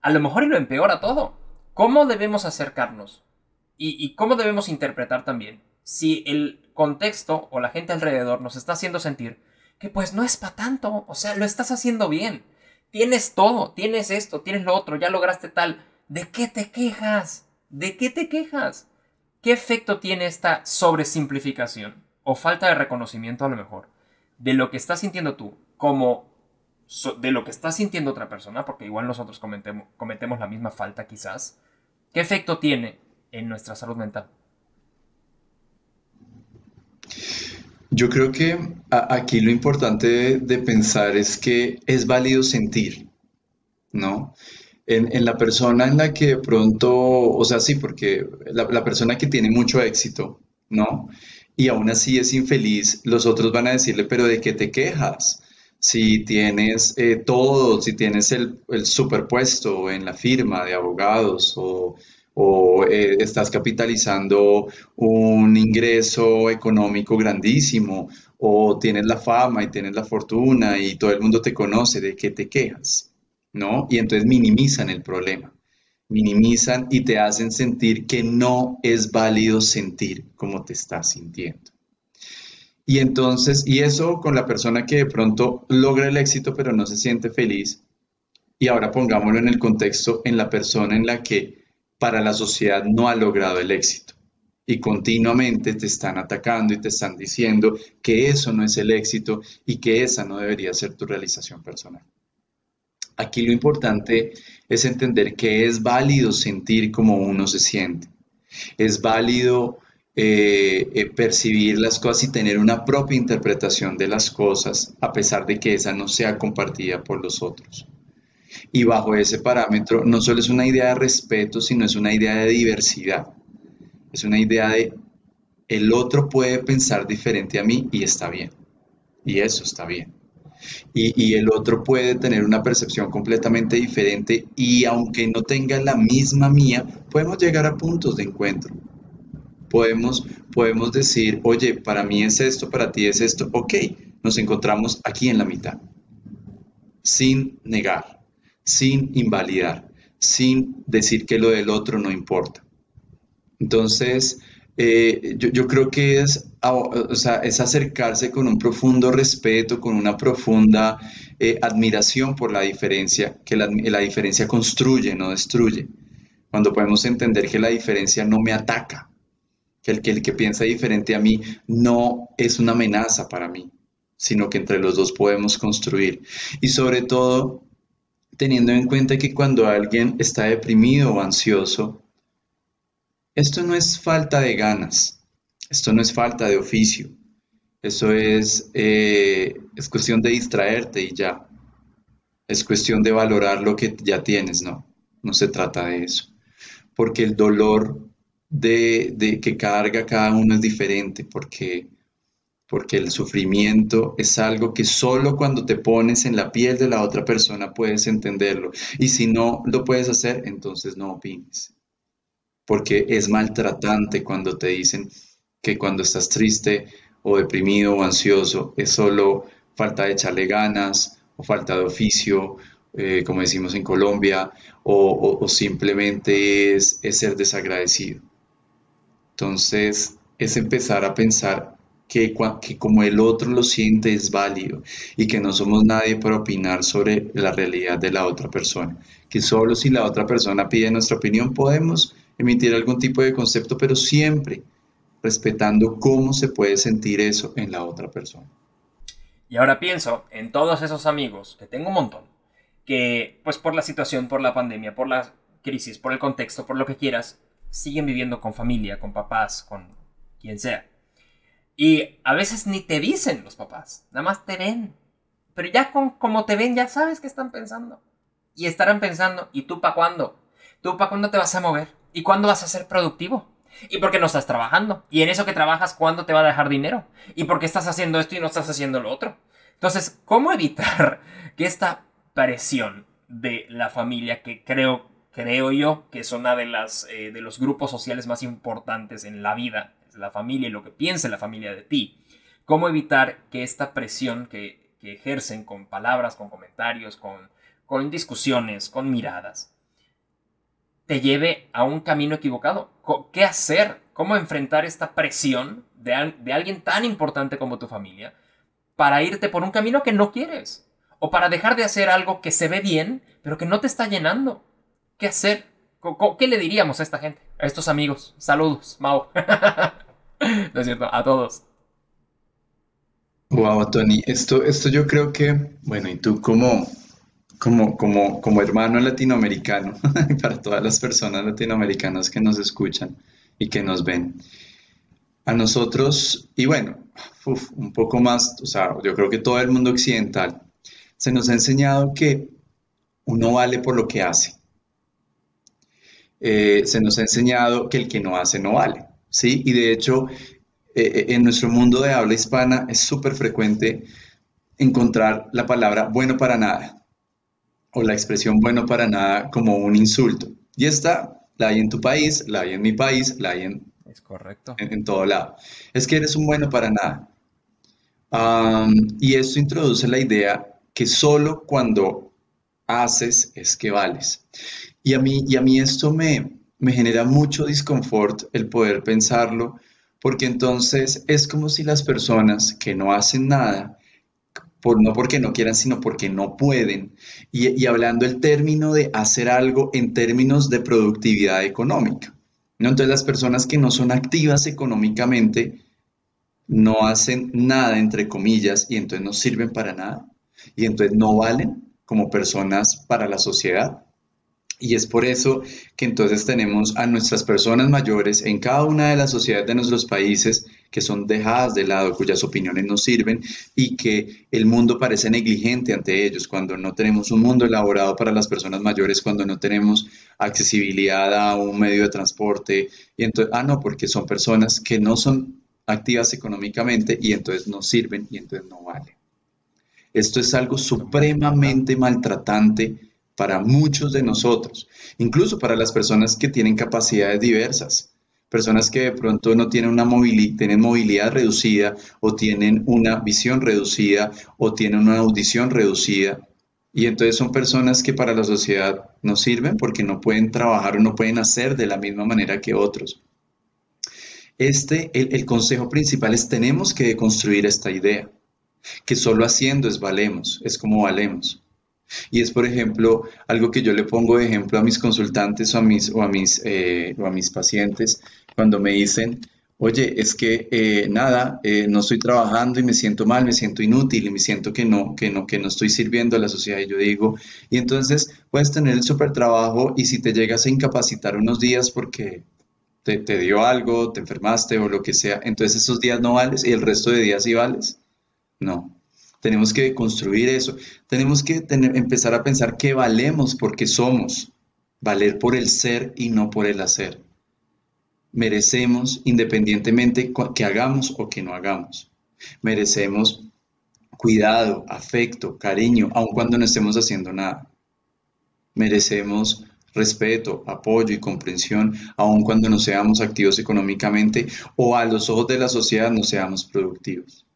A lo mejor y lo empeora todo. ¿Cómo debemos acercarnos? Y, y cómo debemos interpretar también si el contexto o la gente alrededor nos está haciendo sentir que pues no es para tanto, o sea, lo estás haciendo bien. Tienes todo, tienes esto, tienes lo otro, ya lograste tal. ¿De qué te quejas? ¿De qué te quejas? ¿Qué efecto tiene esta sobresimplificación o falta de reconocimiento a lo mejor de lo que estás sintiendo tú como de lo que está sintiendo otra persona, porque igual nosotros cometemos la misma falta quizás? ¿Qué efecto tiene en nuestra salud mental? Yo creo que aquí lo importante de, pensar es que es válido sentir, ¿no? En, la persona en la que de pronto, o sea, sí, porque la, persona que tiene mucho éxito, ¿no? Y aún así es infeliz, los otros van a decirle, pero ¿de qué te quejas? Si tienes eh, todo, si tienes el, el superpuesto en la firma de abogados o o eh, estás capitalizando un ingreso económico grandísimo, o tienes la fama y tienes la fortuna y todo el mundo te conoce, ¿de qué te quejas? ¿No? Y entonces minimizan el problema, minimizan y te hacen sentir que no es válido sentir como te estás sintiendo. Y entonces, y eso con la persona que de pronto logra el éxito pero no se siente feliz, y ahora pongámoslo en el contexto en la persona en la que para la sociedad no ha logrado el éxito. Y continuamente te están atacando y te están diciendo que eso no es el éxito y que esa no debería ser tu realización personal. Aquí lo importante es entender que es válido sentir como uno se siente. Es válido eh, eh, percibir las cosas y tener una propia interpretación de las cosas, a pesar de que esa no sea compartida por los otros. Y bajo ese parámetro no solo es una idea de respeto, sino es una idea de diversidad. Es una idea de el otro puede pensar diferente a mí y está bien. Y eso está bien. Y, el otro puede tener una percepción completamente diferente y aunque no tenga la misma mía, podemos llegar a puntos de encuentro. Podemos, podemos decir, oye, para mí es esto, para ti es esto, ok, nos encontramos aquí en la mitad, sin negar sin invalidar, sin decir que lo del otro no importa. Entonces, eh, yo, creo que es, es acercarse con un profundo respeto, con una profunda eh, admiración por la diferencia, que la, diferencia construye, no destruye. Cuando podemos entender que la diferencia no me ataca, que el, que el que piensa diferente a mí no es una amenaza para mí, sino que entre los dos podemos construir. Y sobre todo, teniendo en cuenta que cuando alguien está deprimido o ansioso, esto no es falta de ganas, esto no es falta de oficio, eso es, eh, es cuestión de distraerte y ya. es cuestión de valorar lo que ya tienes, no, no se trata de eso, porque el dolor de, de que carga cada uno es diferente, porque porque el sufrimiento es algo que solo cuando te pones en la piel de la otra persona puedes entenderlo. Y si no lo puedes hacer, entonces no opines. Porque es maltratante cuando te dicen que cuando estás triste o deprimido o ansioso es solo falta de echarle ganas o falta de oficio, eh, como decimos en Colombia, o, simplemente es, es ser desagradecido. Entonces, es empezar a pensar que, como el otro lo siente es válido y que no somos nadie para opinar sobre la realidad de la otra persona. Que solo si la otra persona pide nuestra opinión podemos emitir algún tipo de concepto, pero siempre respetando cómo se puede sentir eso en la otra persona. Y ahora pienso en todos esos amigos, que tengo un montón, que pues por la situación, por la pandemia, por la crisis, por el contexto, por lo que quieras, siguen viviendo con familia, con papás, con quien sea. Y a veces ni te dicen los papás, nada más te ven. Pero ya como te ven, ya sabes qué están pensando. Y estarán pensando, ¿y tú para cuándo? ¿Tú para cuándo te vas a mover? ¿Y cuándo vas a ser productivo? ¿Y por qué no estás trabajando? ¿Y en eso que trabajas, cuándo te va a dejar dinero? ¿Y por qué estás haciendo esto y no estás haciendo lo otro? Entonces, ¿cómo evitar que esta presión de la familia, que creo, creo yo que es una de, las, eh, de los grupos sociales más importantes en la vida, la familia y lo que piense la familia de ti. ¿Cómo evitar que esta presión que, ejercen con palabras, con comentarios, con, con discusiones, con miradas, te lleve a un camino equivocado? ¿Qué hacer? ¿Cómo enfrentar esta presión de, de alguien tan importante como tu familia para irte por un camino que no quieres? O para dejar de hacer algo que se ve bien, pero que no te está llenando. ¿Qué hacer? ¿Qué le diríamos a esta gente? A estos amigos. Saludos, Mau. no es cierto, a todos. Wow, Tony, esto, esto yo creo que, bueno, y tú como, como, como, como hermano latinoamericano, para todas las personas latinoamericanas que nos escuchan y que nos ven, a nosotros, y bueno, un poco más, o sea, yo creo que todo el mundo occidental, se nos ha enseñado que uno vale por lo que hace. Eh, se nos ha enseñado que el que no hace no vale, ¿sí? Y de hecho, eh, eh, en nuestro mundo de habla hispana es súper frecuente encontrar la palabra bueno para nada o la expresión bueno para nada como un insulto. Y esta la hay en tu país, la hay en mi país, la hay en, es correcto. en, todo lado. Es que eres un bueno para nada. y esto introduce la idea que solo cuando haces es que vales. Y a mí, y a mí esto me, me genera mucho disconfort el poder pensarlo, porque entonces es como si las personas que no hacen nada, por, no porque no quieran, sino porque no pueden, y, y hablando el término de hacer algo en términos de productividad económica. ¿no? Entonces las personas que no son activas económicamente no hacen nada, entre comillas, y entonces no sirven para nada, y entonces no valen como personas para la sociedad. Y es por eso que entonces tenemos a nuestras personas mayores en cada una de las sociedades de nuestros países que son dejadas de lado, cuyas opiniones no sirven y que el mundo parece negligente ante ellos cuando no tenemos un mundo elaborado para las personas mayores, cuando no tenemos accesibilidad a un medio de transporte. Y entonces, ah, no, porque son personas que no son activas económicamente y entonces no sirven y entonces no valen. Esto es algo supremamente maltratante para muchos de nosotros, incluso para las personas que tienen capacidades diversas, personas que de pronto no tienen una movilidad, tienen movilidad reducida o tienen una visión reducida o tienen una audición reducida. Y entonces son personas que para la sociedad no sirven porque no pueden trabajar o no pueden hacer de la misma manera que otros. Este, el, el consejo principal es tenemos que construir esta idea, que solo haciendo es valemos, es como valemos. Y es, por ejemplo, algo que yo le pongo de ejemplo a mis consultantes o a mis, o a mis, eh, o a mis pacientes cuando me dicen, oye, es que eh, nada, eh, no estoy trabajando y me siento mal, me siento inútil y me siento que no, que no, que no estoy sirviendo a la sociedad. Y yo digo, y entonces puedes tener el super trabajo y si te llegas a incapacitar unos días porque te, te dio algo, te enfermaste o lo que sea, entonces esos días no vales y el resto de días sí vales. No. Tenemos que construir eso. Tenemos que empezar a pensar que valemos porque somos. Valer por el ser y no por el hacer. Merecemos independientemente que hagamos o que no hagamos. Merecemos cuidado, afecto, cariño, aun cuando no estemos haciendo nada. Merecemos respeto, apoyo y comprensión, aun cuando no seamos activos económicamente o a los ojos de la sociedad no seamos productivos.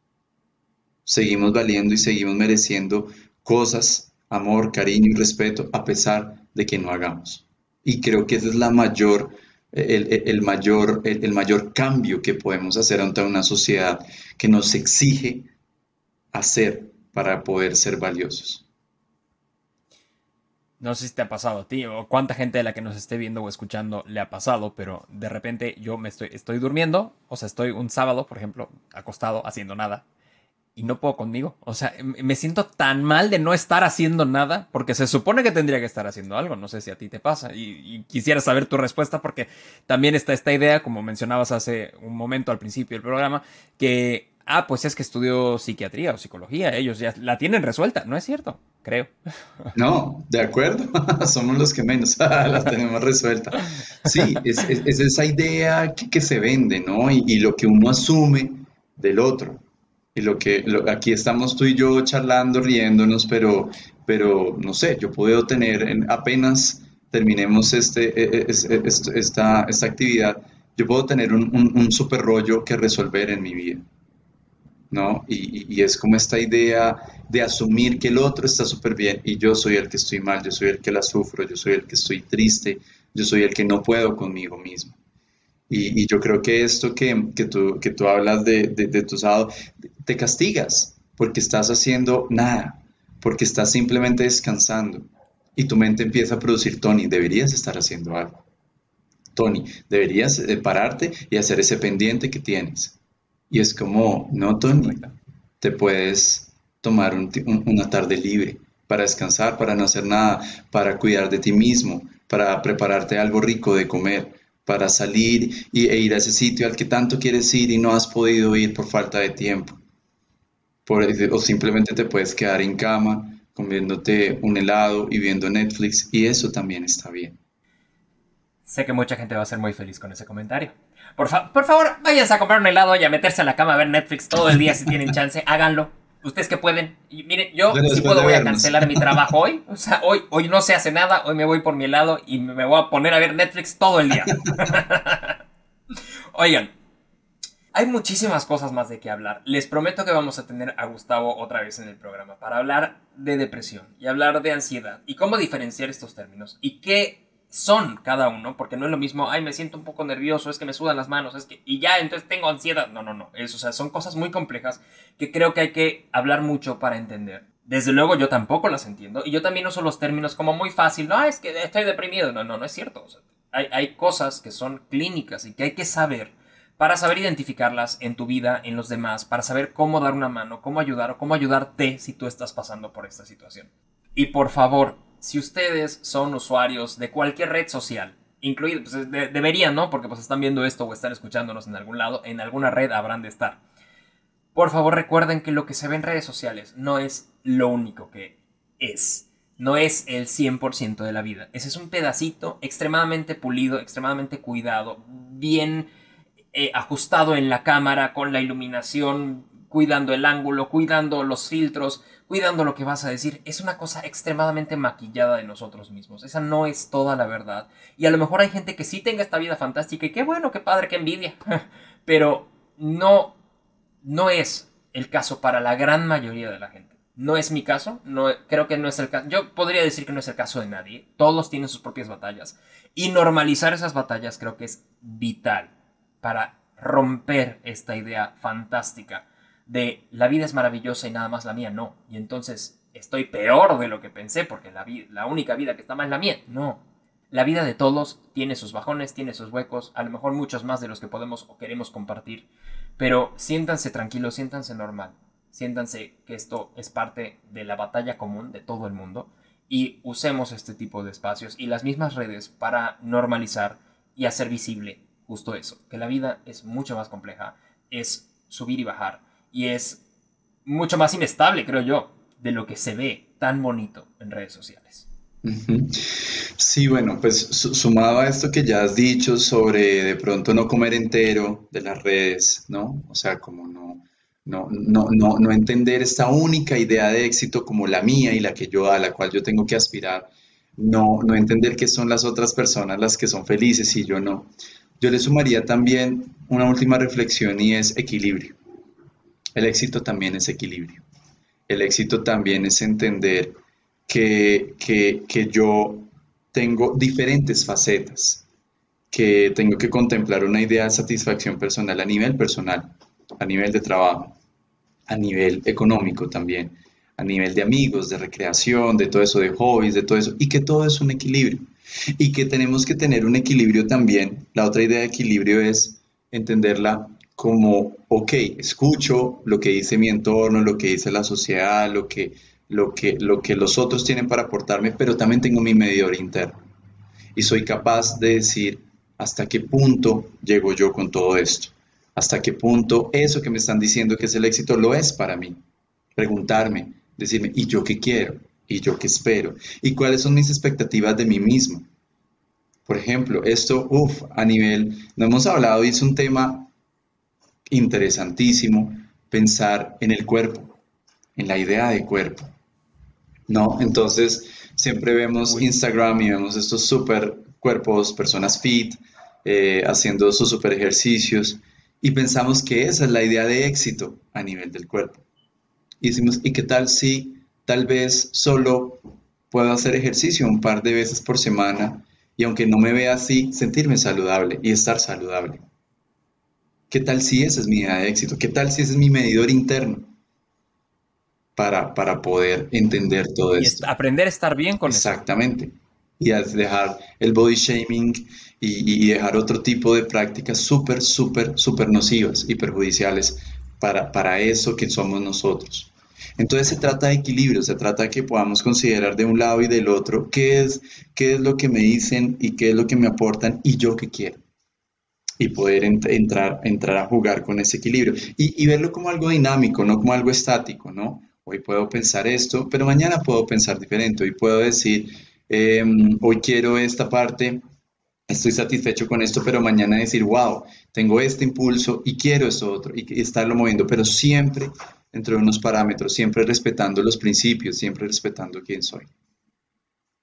Seguimos valiendo y seguimos mereciendo cosas, amor, cariño y respeto a pesar de que no hagamos. Y creo que ese es la mayor, el, mayor, el mayor cambio que podemos hacer ante una sociedad que nos exige hacer para poder ser valiosos. No sé si te ha pasado a ti o cuánta gente de la que nos esté viendo o escuchando le ha pasado, pero de repente yo me estoy, estoy durmiendo, o sea, estoy un sábado, por ejemplo, acostado, haciendo nada, y no puedo conmigo. O sea, me siento tan mal de no estar haciendo nada, porque se supone que tendría que estar haciendo algo. No sé si a ti te pasa. Y, quisiera saber tu respuesta, porque también está esta idea, como mencionabas hace un momento al principio del programa, que ah, pues es que estudio psiquiatría o psicología, ellos ya la tienen resuelta, ¿no es cierto? Creo. No, de acuerdo, somos los que menos la tenemos resuelta. Sí, es, esa idea que, se vende, ¿no? Y, lo que uno asume del otro. Y lo que aquí estamos tú y yo charlando, riéndonos, pero, pero no sé, yo puedo tener, apenas terminemos este, e, e, esta, esta actividad, yo puedo tener un, un, un super rollo que resolver en mi vida ¿no? Y, es como esta idea de asumir que el otro está súper bien y yo soy el que estoy mal, yo soy el que la sufro, yo soy el que estoy triste, yo soy el que no puedo conmigo mismo. Y, yo creo que esto que, que, tú, que tú hablas de, de, tu sábado, te castigas porque estás haciendo nada, porque estás simplemente descansando. Y tu mente empieza a producir, Tony, deberías estar haciendo algo. Tony, deberías eh, pararte y hacer ese pendiente que tienes y es como, no, Tony, te puedes tomar una tarde libre para descansar, para no hacer nada, para cuidar de ti mismo, para prepararte algo rico de comer, para salir y, e ir a ese sitio al que tanto quieres ir y no has podido ir por falta de tiempo. o simplemente te puedes quedar en cama comiéndote un helado y viendo Netflix y eso también está bien. Sé que mucha gente va a ser muy feliz con ese comentario. Por, por favor, váyanse a comprar un helado y a meterse a la cama a ver Netflix todo el día si tienen chance. Háganlo. Ustedes que pueden. Y miren, yo si puedo voy a cancelar mi trabajo hoy. O sea, hoy, hoy no se hace nada. Hoy me voy por mi helado y me voy a poner a ver Netflix todo el día. Oigan, hay muchísimas cosas más de qué hablar. Les prometo que vamos a tener a Gustavo otra vez en el programa para hablar de depresión y hablar de ansiedad y cómo diferenciar estos términos y qué son cada uno, porque no es lo mismo, ay, me siento un poco nervioso, es que me sudan las manos, es que, y ya, entonces tengo ansiedad. No, no, no, eso, o sea, son cosas muy complejas que creo que hay que hablar mucho para entender. Desde luego yo tampoco las entiendo, y yo también uso los términos como muy fácil, no, es que estoy deprimido, no, no, no es cierto. O sea, hay, hay cosas que son clínicas y que hay que saber para saber identificarlas en tu vida, en los demás, para saber cómo dar una mano, cómo ayudar o cómo ayudarte si tú estás pasando por esta situación. Y por favor, si ustedes son usuarios de cualquier red social, incluido, pues, deberían, ¿no? Porque pues están viendo esto o están escuchándonos en algún lado, en alguna red habrán de estar. Por favor recuerden que lo que se ve en redes sociales no es lo único que es. No es el 100% de la vida. Ese es un pedacito extremadamente pulido, extremadamente cuidado, bien eh, ajustado en la cámara, con la iluminación, cuidando el ángulo, cuidando los filtros, cuidando lo que vas a decir, es una cosa extremadamente maquillada de nosotros mismos. Esa no es toda la verdad. Y a lo mejor hay gente que sí tenga esta vida fantástica y qué bueno, qué padre, qué envidia. Pero no, no es el caso para la gran mayoría de la gente. No es mi caso, no, creo que no es el caso. Yo podría decir que no es el caso de nadie. Todos tienen sus propias batallas. Y normalizar esas batallas creo que es vital para romper esta idea fantástica de la vida es maravillosa y nada más la mía no. Y entonces estoy peor de lo que pensé porque la, la única vida que está mal es la mía. No. La vida de todos tiene sus bajones, tiene sus huecos, a lo mejor muchos más de los que podemos o queremos compartir. Pero siéntanse tranquilos, siéntanse normal. Siéntanse que esto es parte de la batalla común de todo el mundo y usemos este tipo de espacios y las mismas redes para normalizar y hacer visible justo eso, que la vida es mucho más compleja, es subir y bajar, y es mucho más inestable, creo yo, de lo que se ve tan bonito en redes sociales. Sí, bueno, pues sumado a esto que ya has dicho sobre de pronto no comer entero de las redes, ¿no? O sea, como no, no, no, no, no entender esta única idea de éxito como la mía y la que yo a la cual yo tengo que aspirar, no, no entender que son las otras personas las que son felices y yo no. Yo le sumaría también una última reflexión y es equilibrio. El éxito también es equilibrio. El éxito también es entender que, que, yo tengo diferentes facetas, que tengo que contemplar una idea de satisfacción personal a nivel personal, a nivel de trabajo, a nivel económico también, a nivel de amigos, de recreación, de todo eso, de hobbies, de todo eso, y que todo es un equilibrio. Y que tenemos que tener un equilibrio también. La otra idea de equilibrio es entenderla como, ok, escucho lo que dice mi entorno, lo que dice la sociedad, lo que, lo que, lo que los otros tienen para aportarme, pero también tengo mi medidor interno. Y soy capaz de decir hasta qué punto llego yo con todo esto, hasta qué punto eso que me están diciendo que es el éxito lo es para mí. Preguntarme, decirme, ¿y yo qué quiero? ¿Y yo qué espero? ¿Y cuáles son mis expectativas de mí mismo? Por ejemplo, esto, uff, a nivel, no hemos hablado y es un tema interesantísimo pensar en el cuerpo, en la idea de cuerpo. ¿No? Entonces, siempre vemos Instagram y vemos estos super cuerpos, personas fit, eh, haciendo sus super ejercicios, y pensamos que esa es la idea de éxito a nivel del cuerpo. Y decimos, ¿y qué tal si tal vez solo puedo hacer ejercicio un par de veces por semana y aunque no me vea así, sentirme saludable y estar saludable? ¿Qué tal si esa es mi idea de éxito? ¿Qué tal si ese es mi medidor interno? Para, para poder entender todo y esto. Aprender a estar bien con Exactamente. Y dejar el body shaming y, dejar otro tipo de prácticas súper, súper, súper nocivas y perjudiciales para, para eso que somos nosotros. Entonces se trata de equilibrio, se trata de que podamos considerar de un lado y del otro qué es, qué es lo que me dicen y qué es lo que me aportan y yo qué quiero y poder entrar, entrar a jugar con ese equilibrio y, verlo como algo dinámico, no como algo estático, ¿no? Hoy puedo pensar esto, pero mañana puedo pensar diferente. Hoy puedo decir, em, hoy quiero esta parte, estoy satisfecho con esto, pero mañana decir, wow, tengo este impulso y quiero esto otro y, estarlo moviendo, pero siempre dentro de unos parámetros, siempre respetando los principios, siempre respetando quién soy.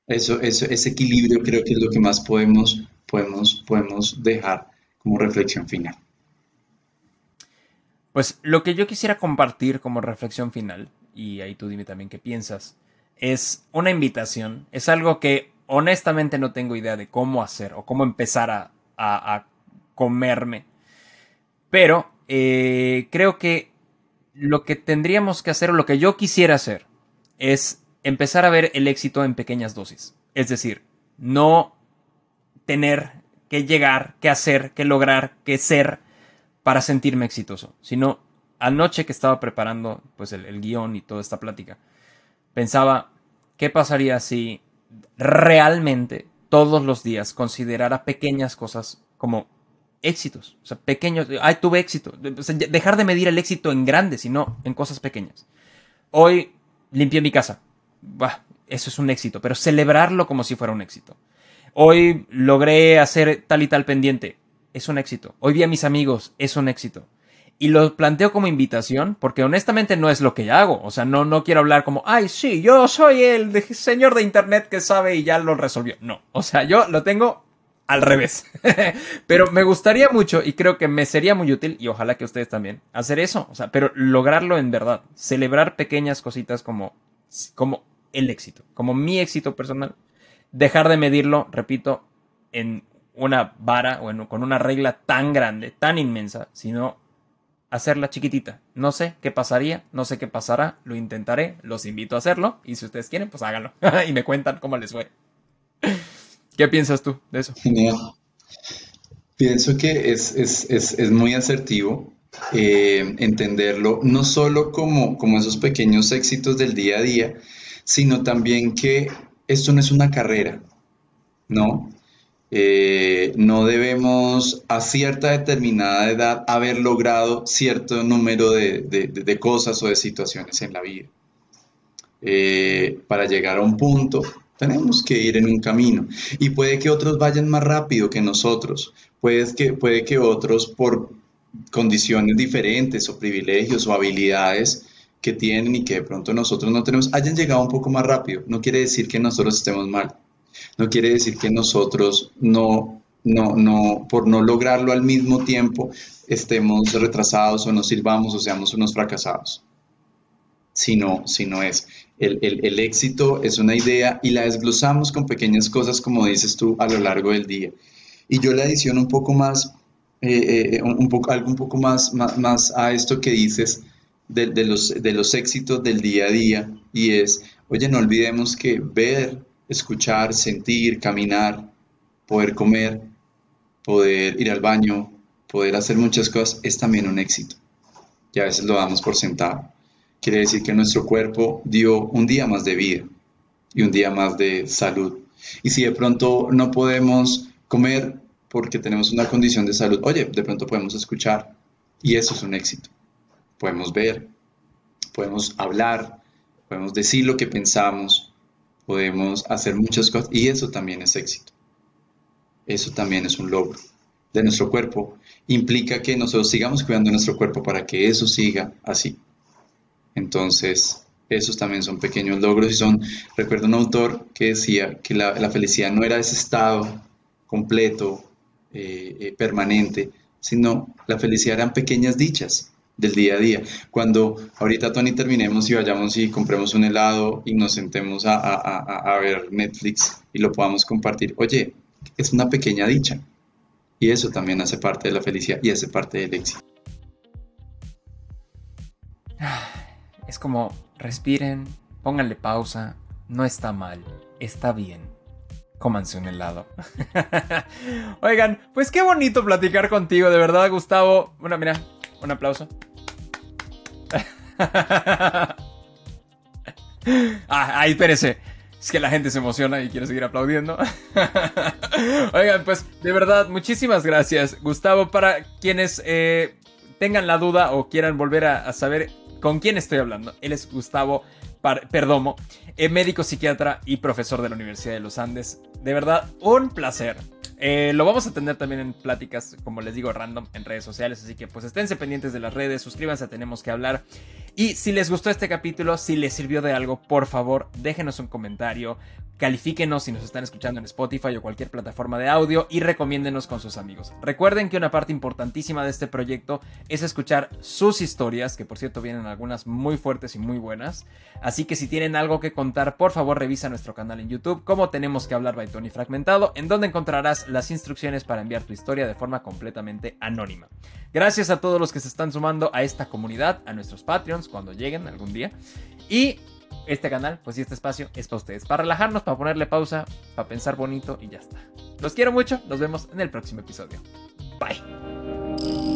Eso, eso, ese equilibrio creo que es lo que más podemos, podemos, podemos dejar como reflexión final. Pues lo que yo quisiera compartir como reflexión final, y ahí tú dime también qué piensas, es una invitación, es algo que honestamente no tengo idea de cómo hacer o cómo empezar a, comerme, pero eh, creo que lo que tendríamos que hacer o lo que yo quisiera hacer es empezar a ver el éxito en pequeñas dosis, es decir, no tener qué llegar, qué hacer, qué lograr, qué ser para sentirme exitoso, sino anoche que estaba preparando pues el, guion y toda esta plática, pensaba, ¿qué pasaría si realmente todos los días considerara pequeñas cosas como éxitos, o sea, pequeños, ay, tuve éxito, dejar de medir el éxito en grandes, sino en cosas pequeñas. Hoy limpié mi casa, eso es un éxito, pero celebrarlo como si fuera un éxito. Hoy logré hacer tal y tal pendiente. Es un éxito. Hoy vi a mis amigos. Es un éxito. Y lo planteo como invitación porque honestamente no es lo que hago. O sea, no, no quiero hablar como, ay, sí, yo soy el señor de Internet que sabe y ya lo resolvió. No, o sea, yo lo tengo al revés. pero me gustaría mucho y creo que me sería muy útil, y ojalá que ustedes también, hacer eso. O sea, pero lograrlo en verdad. Celebrar pequeñas cositas como, como el éxito, como mi éxito personal dejar de medirlo, repito, en una vara o con una regla tan grande, tan inmensa, sino hacerla chiquitita. No sé qué pasaría, no sé qué pasará, lo intentaré, los invito a hacerlo y si ustedes quieren, pues háganlo y me cuentan cómo les fue. ¿Qué piensas tú de eso? Genial. Pienso que es, muy asertivo eh, entenderlo, no solo como, como esos pequeños éxitos del día a día, sino también que esto no es una carrera, ¿no? Eh, no debemos a cierta determinada edad haber logrado cierto número de, cosas o de situaciones en la vida. Eh, para llegar a un punto tenemos que ir en un camino y puede que otros vayan más rápido que nosotros, puede que, puede que otros por condiciones diferentes o privilegios o habilidades que tienen y que de pronto nosotros no tenemos, hayan llegado un poco más rápido. No quiere decir que nosotros estemos mal. No quiere decir que nosotros no, no, no, por no lograrlo al mismo tiempo, estemos retrasados o no sirvamos o seamos unos fracasados. Sino, sino es, el, el, éxito es una idea y la desglosamos con pequeñas cosas, como dices tú, a lo largo del día. Y yo le adiciono un poco más, eh, eh, un, poco, algo un poco más, más, más a esto que dices de, los, de los éxitos del día a día, y es, oye, no olvidemos que ver escuchar, sentir, caminar, poder comer, poder ir al baño, poder hacer muchas cosas, es también un éxito. Y a veces lo damos por sentado. Quiere decir que nuestro cuerpo dio un día más de vida y un día más de salud. Y si de pronto no podemos comer porque tenemos una condición de salud, oye, de pronto podemos escuchar y eso es un éxito. Podemos ver, podemos hablar, podemos decir lo que pensamos, podemos hacer muchas cosas y eso también es éxito. Eso también es un logro de nuestro cuerpo. Implica que nosotros sigamos cuidando nuestro cuerpo para que eso siga así. Entonces, esos también son pequeños logros y son, recuerdo un autor que decía que la, felicidad no era ese estado completo, eh, eh, permanente, sino la felicidad eran pequeñas dichas del día a día. Cuando ahorita, Tony, terminemos y vayamos y compremos un helado y nos sentemos a, ver Netflix y lo podamos compartir, oye, es una pequeña dicha. Y eso también hace parte de la felicidad y hace parte del éxito. Es como, respiren, pónganle pausa, no está mal, está bien. Cómanse un helado. Oigan, pues qué bonito platicar contigo, de verdad, Gustavo. Bueno, mira, un aplauso. ah, ahí espérese. Es que la gente se emociona y quiere seguir aplaudiendo. Oigan, pues de verdad, muchísimas gracias, Gustavo. Para quienes eh, tengan la duda o quieran volver a, saber con quién estoy hablando, él es Gustavo Perdomo, eh, médico psiquiatra y profesor de la Universidad de los Andes. De verdad, un placer eh, lo vamos a tener también en pláticas, como les digo, random en redes sociales. Así que pues esténse pendientes de las redes, suscríbanse Tenemos que hablar. Y si les gustó este capítulo, si les sirvió de algo, por favor, déjenos un comentario, califíquenos si nos están escuchando en Spotify o cualquier plataforma de audio y recomiéndenos con sus amigos. Recuerden que una parte importantísima de este proyecto es escuchar sus historias, que por cierto vienen algunas muy fuertes y muy buenas. Así que si tienen algo que contar, por favor revisa nuestro canal en YouTube, como tenemos que hablar by Tony Fragmentado, en donde encontrarás las instrucciones para enviar tu historia de forma completamente anónima. Gracias a todos los que se están sumando a esta comunidad, a nuestros Patreons cuando lleguen algún día. Y este canal, pues y este espacio es para ustedes, para relajarnos, para ponerle pausa, para pensar bonito y ya está. Los quiero mucho, nos vemos en el próximo episodio. Bye.